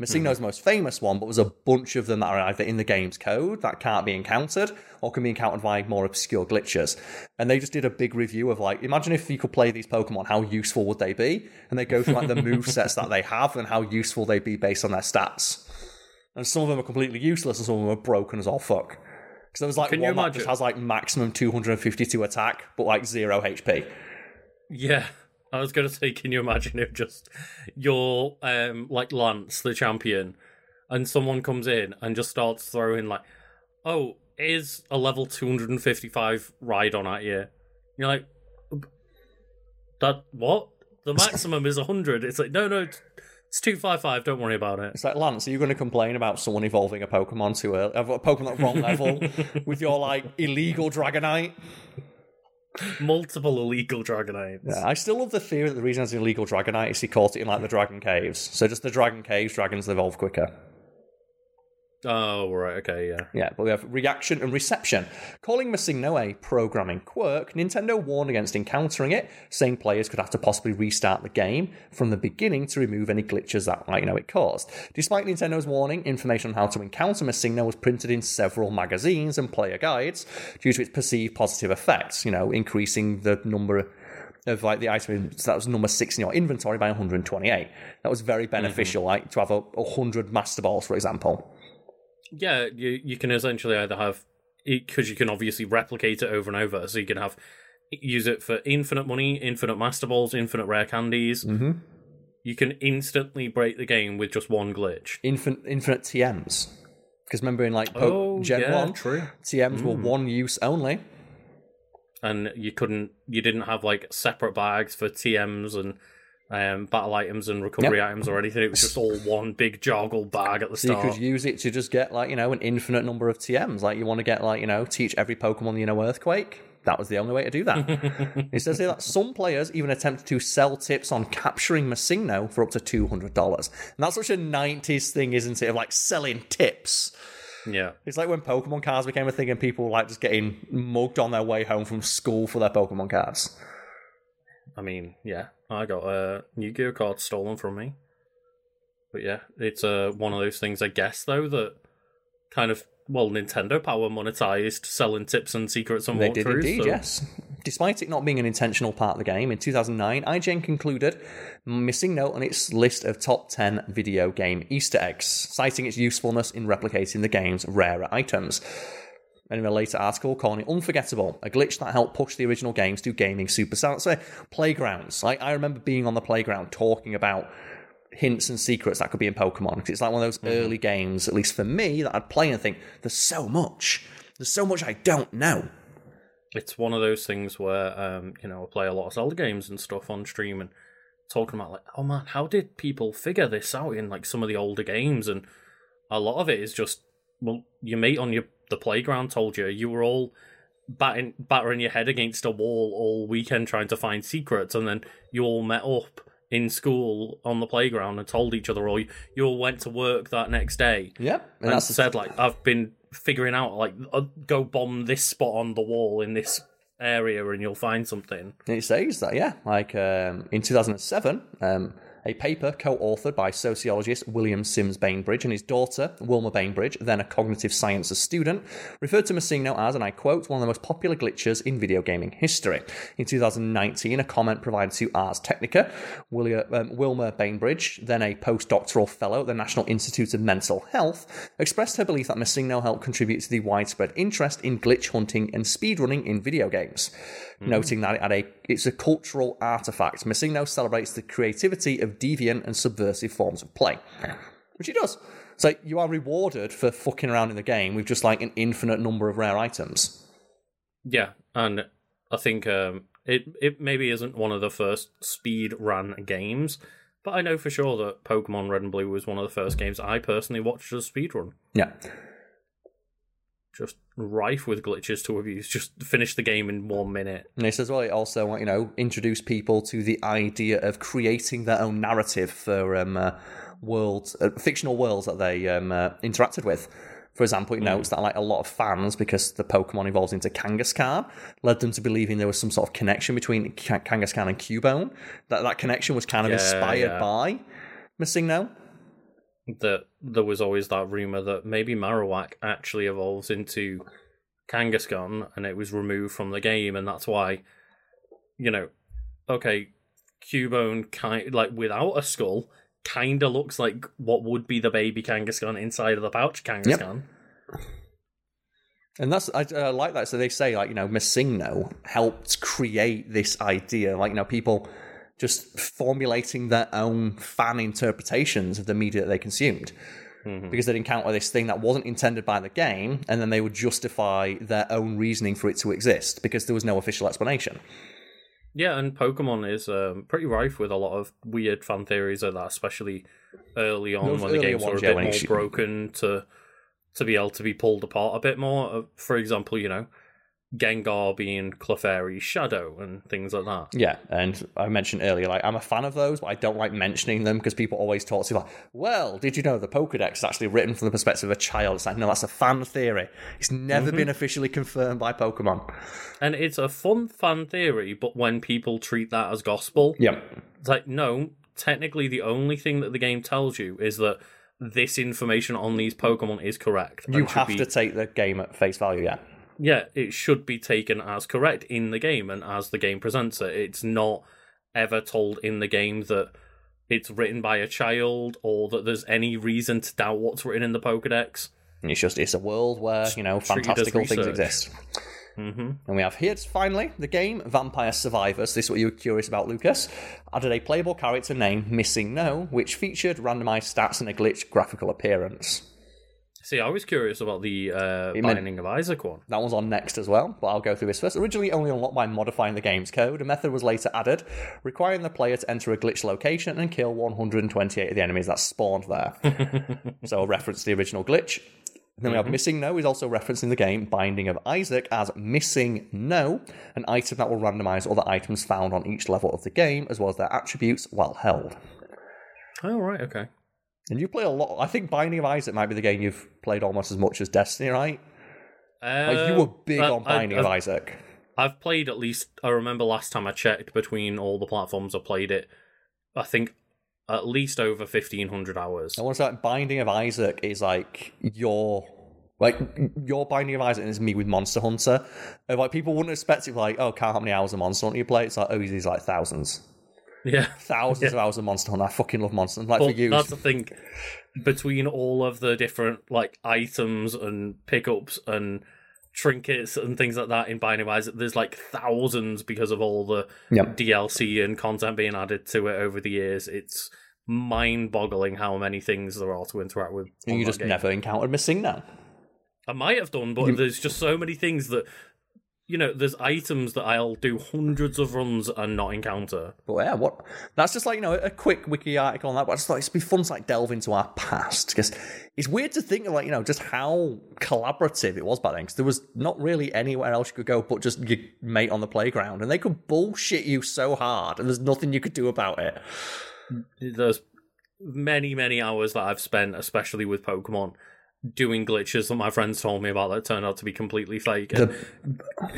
Missingno's mm-hmm. the most famous one, but there's a bunch of them that are either in the game's code that can't be encountered or can be encountered via more obscure glitches. And they just did a big review of like, imagine if you could play these Pokemon, how useful would they be? And they go through like the move sets that they have and how useful they'd be based on their stats. And some of them are completely useless and some of them are broken as all fuck. Because there was like Can one that just has like maximum 252 attack, but like zero HP. Yeah. I was gonna say, can you imagine if just your um like Lance, the champion, and someone comes in and just starts throwing like, "Oh, is a level 255 Rhydon at you?" You're like, "That what? The maximum is 100." It's like, "No, no, it's- it's 255. Don't worry about it." It's like Lance, are you going to complain about someone evolving a Pokemon too early, a Pokemon at wrong level with your like illegal Dragonite? Multiple illegal Dragonites. Yeah, I still love the theory that the reason it's an illegal Dragonite is he caught it in like the Dragon Caves. So just the Dragon Caves dragons evolve quicker. Oh, right. Okay, yeah. Yeah, but we have reaction and reception. Calling Missingno a programming quirk, Nintendo warned against encountering it, saying players could have to possibly restart the game from the beginning to remove any glitches that might, you know, it caused. Despite Nintendo's warning, information on how to encounter Missingno was printed in several magazines and player guides due to its perceived positive effects, you know, increasing the number of like the items that was number six in your inventory by 128. That was very mm-hmm. beneficial, like to have a, a hundred master balls, for example. Yeah, you you can essentially either have because you can obviously replicate it over and over, so you can have use it for infinite money, infinite master balls, infinite rare candies. Mm-hmm. You can instantly break the game with just one glitch. Infinite, infinite TMs. Because remember in like po- Oh, Gen yeah, 1, true. TMs were one use only. And you couldn't, you didn't have like separate bags for TMs and um, battle items and recovery items or anything. It was just all one big joggle bag at the So you could use it to just get like, you know, an infinite number of TMs. Like you want to get like, you know, teach every Pokemon you know Earthquake. That was the only way to do that. it says here that some players even attempted to sell tips on capturing Missingno for up to $200. And that's such a 90s thing, isn't it? Of like selling tips. yeah. It's like when Pokemon cards became a thing and people were like just getting mugged on their way home from school for their Pokemon cards. I mean, yeah, I got a Yu-Gi-Oh card stolen from me. But yeah, it's uh, one of those things, I guess, though, that kind of, well, Nintendo Power monetized selling tips and secrets and They did walkthroughs. indeed, so- yes. Despite it not being an intentional part of the game, in 2009, IGN concluded Missingno on its list of top 10 video game Easter eggs, citing its usefulness in replicating the game's rarer items. And in a later article, calling it unforgettable, a glitch that helped push the original games to gaming superstars. So, playgrounds. Like I remember being on the playground talking about hints and secrets that could be in Pokemon. 'cause it's like one of those early games, at least for me, that I'd play and think, there's so much. There's so much I don't know. It's one of those things where, um, you know, I play a lot of Zelda games and stuff on stream and talking about, like, oh man, how did people figure this out in, like, some of the older games? And a lot of it is just, well, your mate on your the playground told you you were all batting, battering your head against a wall all weekend trying to find secrets, and then you all met up in school on the playground and told each other, or you, you all went to work that next day Yep. And and that's said like I've been figuring out like uh, go bomb this spot on the wall in this area and you'll find something. It says that, yeah. Like um, in 2007, um, a paper co authored by sociologist William Sims Bainbridge and his daughter, Wilma Bainbridge, then a cognitive sciences student, referred to Missingno as, and I quote, one of the most popular glitches in video gaming history. In 2019, a comment provided to Ars Technica, William, um, Wilma Bainbridge, then a postdoctoral fellow at the National Institute of Mental Health, expressed her belief that Missingno helped contribute to the widespread interest in glitch hunting and speedrunning in video games noting that it had a it's a cultural artifact. Missingno celebrates the creativity of deviant and subversive forms of play, which he does. So you are rewarded for fucking around in the game with just like an infinite number of rare items. Yeah, and I think um, it it maybe isn't one of the first speed run games, but I know for sure that Pokemon Red and Blue was one of the first games I personally watched as a speed run. Yeah, Just rife with glitches to abuse. Just finish the game in one minute. and he says, well, it also you know introduce people to the idea of creating their own narrative for um, uh, worlds, uh, fictional worlds that they um, uh, interacted with. For example, it notes that like a lot of fans, because the Pokemon evolves into Kangaskhan, led them to believing there was some sort of connection between Ka- Kangaskhan and Cubone. That that connection was kind of Yeah, inspired yeah. by Missingno. That there was always that rumor that maybe Marowak actually evolves into Kangaskhan and it was removed from the game, and that's why, you know, okay, Cubone kind like without a skull kind of looks like what would be the baby Kangaskhan inside of the pouch Kangaskhan. And that's I like that. So they say like you know Missingno helped create this idea, like you know people just formulating their own fan interpretations of the media that they consumed. Mhm. because they'd encounter this thing that wasn't intended by the game, and then they would justify their own reasoning for it to exist because there was no official explanation. Yeah, and Pokemon is um, pretty rife with a lot of weird fan theories of that, especially early on when the games were a bit more broken to to be able to be pulled apart a bit more. Uh, For example, you know, Gengar being Clefairy's shadow and things like that. Yeah, and I mentioned earlier, like I'm a fan of those, but I don't like mentioning them because people always talk to you like, "Well, did you know the Pokedex is actually written from the perspective of a child?" It's like, no, that's a fan theory. It's never mm-hmm. been officially confirmed by Pokemon. And it's a fun fan theory, but when people treat that as gospel, yeah, It's like, no, technically the only thing that the game tells you is that this information on these Pokemon is correct. You have be- to take the game at face value. Yeah. Yeah, it should be taken as correct in the game and as the game presents it. It's not ever told in the game that it's written by a child or that there's any reason to doubt what's written in the Pokedex. It's just it's a world where you know fantastical things exist. hmm And we have here finally the game Vampire Survivors. This is what you were curious about, Lucas. Added a playable character named Missing No, which featured randomized stats and a glitch graphical appearance. See, I was curious about the uh, It meant- Binding of Isaac one. That one's on next as well, but I'll go through this first. Originally only unlocked by modifying the game's code, a method was later added, requiring the player to enter a glitch location and kill 128 of the enemies that spawned there. so a reference to the original glitch. Then we have Missing No is also referenced in the game Binding of Isaac as Missing No, an item that will randomize other items found on each level of the game, as well as their attributes while held. Oh, right, okay. And you play a lot. I think Binding of Isaac might be the game you've played almost as much as Destiny, right? Like you Uh, were big I- on Binding I've- of Isaac. I've played at least. I remember last time I checked between all the platforms I played it. I think at least over fifteen hundred hours. I want to say like, Binding of Isaac is like your like your Binding of Isaac is me with Monster Hunter. And, like people wouldn't expect it like, oh, count how many hours of Monster Hunter you play. It's like, oh, these like thousands. Yeah, Thousands of hours of Monster Hunter. I fucking love Monster Hunter. Like well, for you. that's the thing. Between all of the different like items and pickups and trinkets and things like that in Binding Isaac, there's like thousands because of all the Yep. DLC and content being added to it over the years. It's mind-boggling how many things there are to interact with. You just game. never encountered Missingno. I might have done, but there's just so many things that you know. There's items that I'll do hundreds of runs and not encounter. But yeah, what? That's just like you know a quick wiki article on that. But I just thought it'd be fun to like delve into our past because it's weird to think of like you know just how collaborative it was back then. Because there was not really anywhere else you could go but just your mate on the playground, and they could bullshit you so hard, and there's nothing you could do about it. There's many, many hours that I've spent, especially with Pokemon, doing glitches that my friends told me about that turned out to be completely fake. And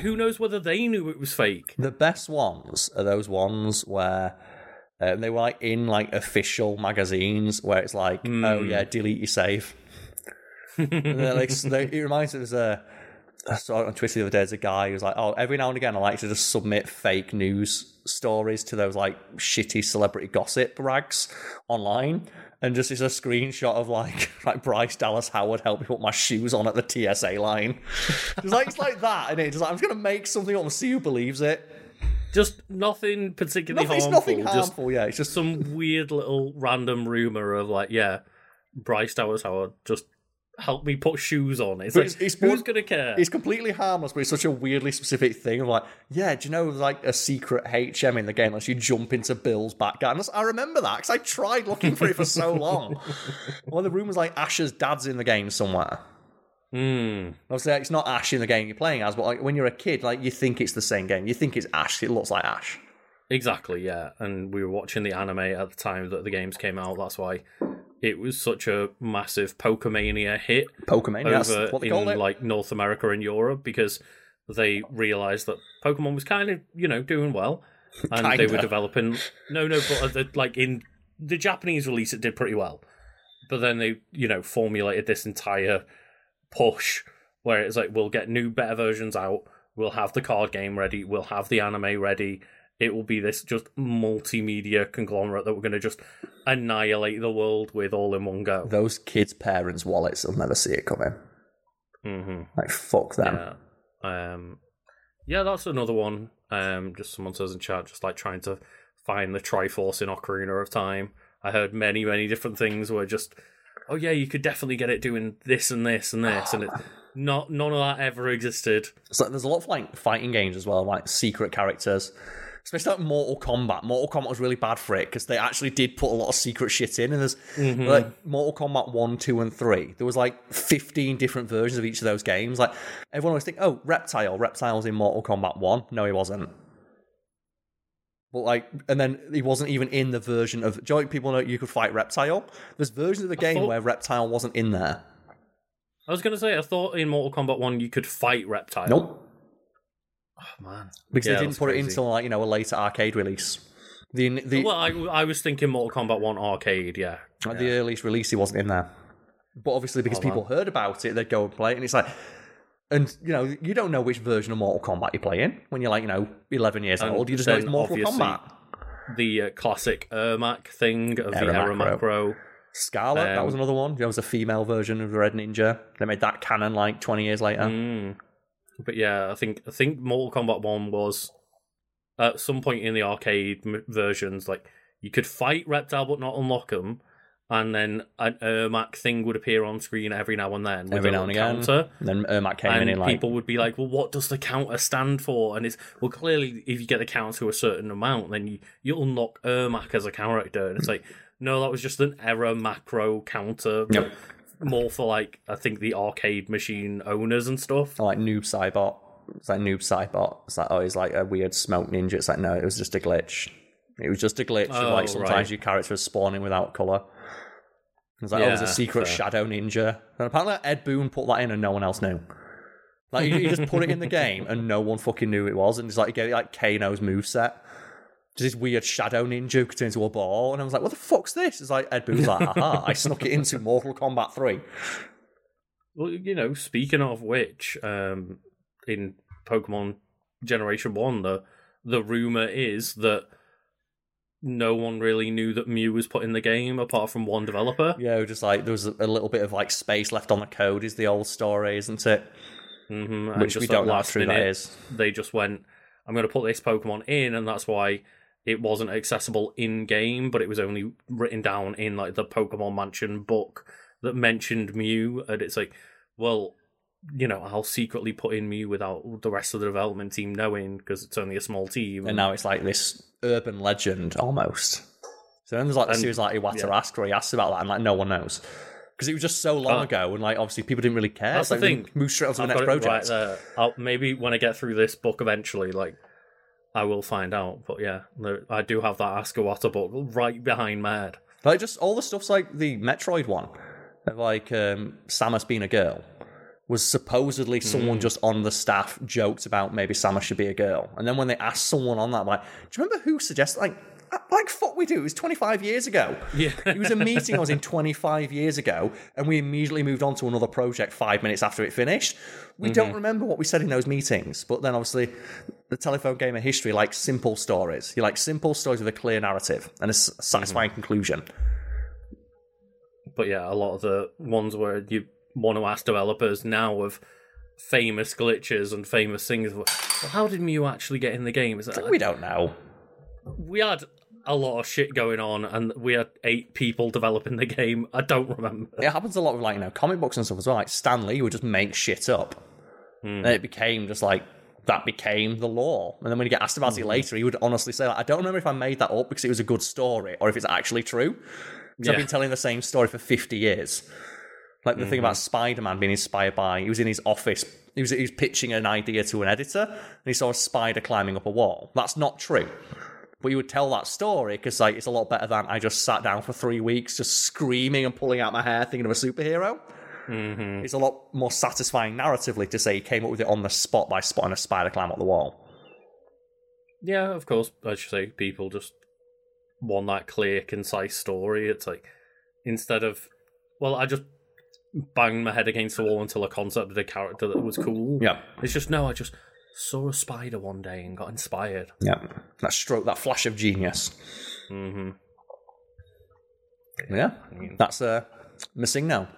who knows whether they knew it was fake? The best ones are those ones where. Uh, they were like in like official magazines where it's like, oh yeah, delete your save. like, it reminds me of a. I saw on Twitter the other day. There's a guy who's like, "Oh, every now and again, I like to just submit fake news stories to those like shitty celebrity gossip rags online." And just is a screenshot of like like Bryce Dallas Howard helped me put my shoes on at the TSA line. It's like it's like that, and it's like I'm just gonna make something up and see who believes it. Just nothing particularly Nothing, harmful. nothing Just harmful. yeah, it's just some weird little random rumor of like, yeah, Bryce Dallas Howard just helped me put shoes on. It's But like, it's- it's who's more- gonna care? It's completely harmless, but it's such a weirdly specific thing. of like, yeah, do you know like a secret HM in the game lets you jump into Bill's back garden? I remember that because I tried looking for it for so long. Well, the rumors like Ash's dad's in the game somewhere. Hmm. Obviously, like, it's not Ash in the game you're playing as, but like when you're a kid, like you think it's the same game. You think it's Ash. It looks like Ash. Exactly, yeah. And we were watching the anime at the time that the games came out. That's why it was such a massive Pokemania hit Pokemon. That's over what they in it. like North America and Europe because they realized that Pokemon was kind of you know doing well, and they were developing. No, no, but uh, the, like in the Japanese release, it did pretty well. But then they you know formulated this entire push where it's like we'll get new better versions out. We'll have the card game ready. We'll have the anime ready. It will be this just multimedia conglomerate that we're going to just annihilate the world with all in one go. Those kids' parents' wallets will never see it coming. hmm Like fuck them. Yeah. Um, yeah, that's another one. Um, just someone says in chat, just like trying to find the Triforce in Ocarina of Time. I heard many, many different things were just oh yeah, you could definitely get it doing this and this and this, and it, not none of that ever existed. So there's a lot of like fighting games as well, like secret characters. Especially like Mortal Kombat. Mortal Kombat was really bad for it because they actually did put a lot of secret shit in. And there's mm-hmm. like Mortal Kombat 1, 2, and 3. There was like 15 different versions of each of those games. Like everyone always think, oh, Reptile. Reptile's in Mortal Kombat 1. No, he wasn't. But like, and then he wasn't even in the version of. Do you know, like people know you could fight Reptile? There's versions of the game thought- where Reptile wasn't in there. I was gonna say, I thought in Mortal Kombat One you could fight Reptile. Nope. Oh, man. Because Yeah, they didn't that's put it into like you know a later arcade release. The the Well, I, I was thinking Mortal Kombat One arcade. Yeah, At the earliest release, he wasn't in there. But obviously, because Oh, people heard about it, they'd go and play it, and it's like, and you know, you don't know which version of Mortal Kombat you're playing when you're like, you know, 11 years And old. You just know it's Mortal obviously- Kombat. the uh, classic Ermac thing of the Error Error macro. macro. Skarlet, that Um, was another one. There was a female version of the Red Ninja. They made that canon like 20 years later. Mm. But yeah, I think I think Mortal Kombat One was at some point in the arcade m- versions like you could fight Reptile but not unlock him, and then an Ermac thing would appear on screen every now and then. Every now and again. Counter. And then Ermac came in and and like, people would be like, "Well, what does the counter stand for?" And it's well, clearly, if you get the counter to a certain amount, then you you unlock Ermac as a character, and it's like, no, that was just an error macro counter, Yep. More for like I think the arcade machine owners and stuff. like Noob Saibot. It's like Noob Saibot. It's like, oh, he's like a weird smoke ninja. It's like, no, it was just a glitch. It was just a glitch. Oh, like sometimes right. your character is spawning without color. It's like, oh, there's a secret fair. shadow ninja. And apparently Ed Boon put that in and no one else knew. Like he, just put it in the game and no one fucking knew it was. And it's like he gave it like Kano's moveset. Just this weird shadow ninja who turn into a ball. And I was like, what the fuck's this? It's like Ed Boon's like, aha, I snuck it into Mortal Kombat 3. Well, you know, speaking of which, um, in Pokemon Generation One, the the rumor is that no one really knew that Mew was put in the game apart from one developer. Yeah, just like there was a little bit of like space left on the code is the old story, isn't it? hmm and Which we don't know how last true that minute, is. They just went, "I'm going to put this Pokemon in," and that's why it wasn't accessible in game, but it was only written down in like the Pokemon Mansion book that mentioned Mew, and it's like, well. You know, I'll secretly put in Mew without the rest of the development team knowing because it's only a small team. And now it's like this urban legend almost. So then there's like a And- series like Iwata yeah. Ask where he asks about that and like no one knows. Because it was just so long Ah. ago and like obviously people didn't really care. That's so the thing. Move straight on to the I've next it right project. I'll, maybe when I get through this book eventually, like I will find out. But yeah, I do have that Ask Iwata book right behind my head. Like just all the stuff's like the Metroid one. Like um, Samus being a girl. Was supposedly someone Hmm. just on the staff joked about maybe Samus should be a girl. And then when they asked someone on that, like, do you remember who suggested like like fuck we do, it was twenty five years ago. Yeah. It was a meeting I was in 25 years ago, and we immediately moved on to another project five minutes after it finished. We don't mm-hmm. remember what we said in those meetings, but then obviously the telephone game of history likes simple stories. You like simple stories with a clear narrative and a satisfying mm-hmm. conclusion. But yeah, a lot of the ones where you want to ask developers now of famous glitches and famous things. Well, how did Mew actually get in the game? Is that, We don't know. we had a lot of shit going on, and we had eight people developing the game. I don't remember. It happens a lot with like you know comic books and stuff as well. Like Stan Lee would just make shit up, hmm. and it became just like that became the law. And then when you get asked about it hmm. later, he would honestly say, like, "I don't remember if I made that up because it was a good story or if it's actually true." Because I've been telling the same story for fifty years. Like the thing hmm. about Spider Man being inspired by, he was in his office. He was, he was pitching an idea to an editor, and he saw a spider climbing up a wall. That's not true. But you would tell that story because like it's a lot better than I just sat down for three weeks just screaming and pulling out my hair thinking of a superhero. Mm-hmm. It's a lot more satisfying narratively to say he came up with it on the spot by spotting a spider climb up the wall. Yeah, of course. I should say people just want that clear, concise story. It's like instead of well, I just banged my head against the wall until I concepted a character that was cool. Yeah, It's just no, I just saw a spider one day and got inspired. yeah. That stroke, that flash of genius. hmm Yeah, that's uh, Missingno.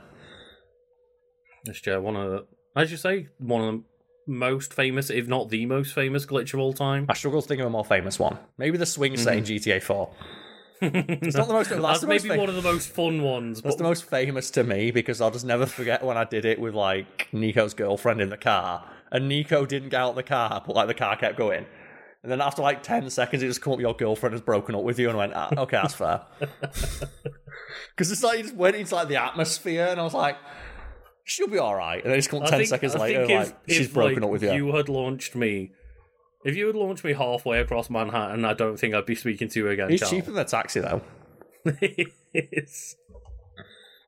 Yeah, one of the, as you say, one of the most famous, if not the most famous glitch of all time. I struggle to think of a more famous one. Maybe the swing set in GTA 4. It's not the most. That's, That's the most maybe one of the most fun ones. That's But the most famous to me because I'll just never forget when I did it with like Niko's girlfriend in the car, and Niko didn't get out the car, but like the car kept going. And then after like ten seconds, it just come up. Your girlfriend has broken up with you, and I went, ah, "Okay, that's fair." Because it's like you just went into like the atmosphere, and I was like, "She'll be all right." And then just come up ten think- seconds I later, think like if- she's if, broken like, up with you. You had launched me. If you had launched me halfway across Manhattan, I don't think I'd be speaking to you again. It's Charles. cheaper than a taxi though. It's-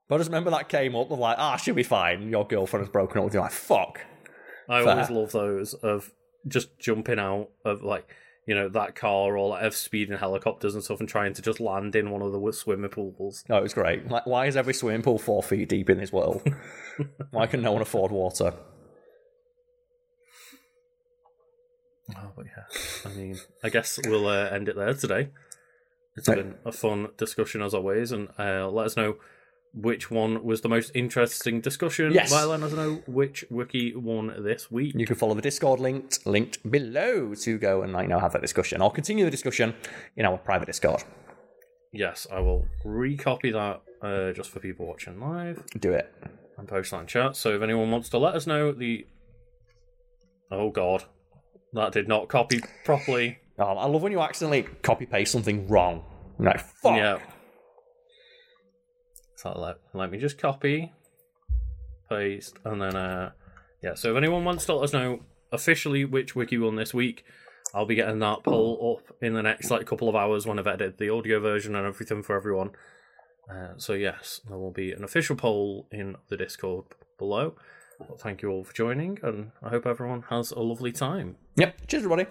But I just remember that came up of like, "Ah, she'll be fine." Your girlfriend has broken up with you. Like, fuck. I Fair. always love those of just jumping out of like you know that car or like of speeding helicopters and stuff and trying to just land in one of the swimming pools. No, it was great. Like, why is every swimming pool four feet deep in this world? why can no one afford water? Oh, but yeah, I mean, I guess we'll uh, end it there today. It's Right. been a fun discussion as always, and uh, let us know which one was the most interesting discussion. Yes. by letting us know which wiki won this week. You can follow the Discord linked linked below to go and like, you know have that discussion or continue the discussion in our private Discord. Yes, I will recopy that uh, just for people watching live Do it. and post that in chat. So if anyone wants to let us know the, oh god, that did not copy properly. Oh, I love when you accidentally copy paste something wrong. You're like fuck. Yeah. So let, let me just copy, paste, and then uh yeah. So if anyone wants to let us know officially which wiki won this week, I'll be getting that poll up in the next like couple of hours when I've edited the audio version and everything for everyone. Uh, so yes, there will be an official poll in the Discord below. Well, thank you all for joining, and I hope everyone has a lovely time. Yep. Cheers, everybody.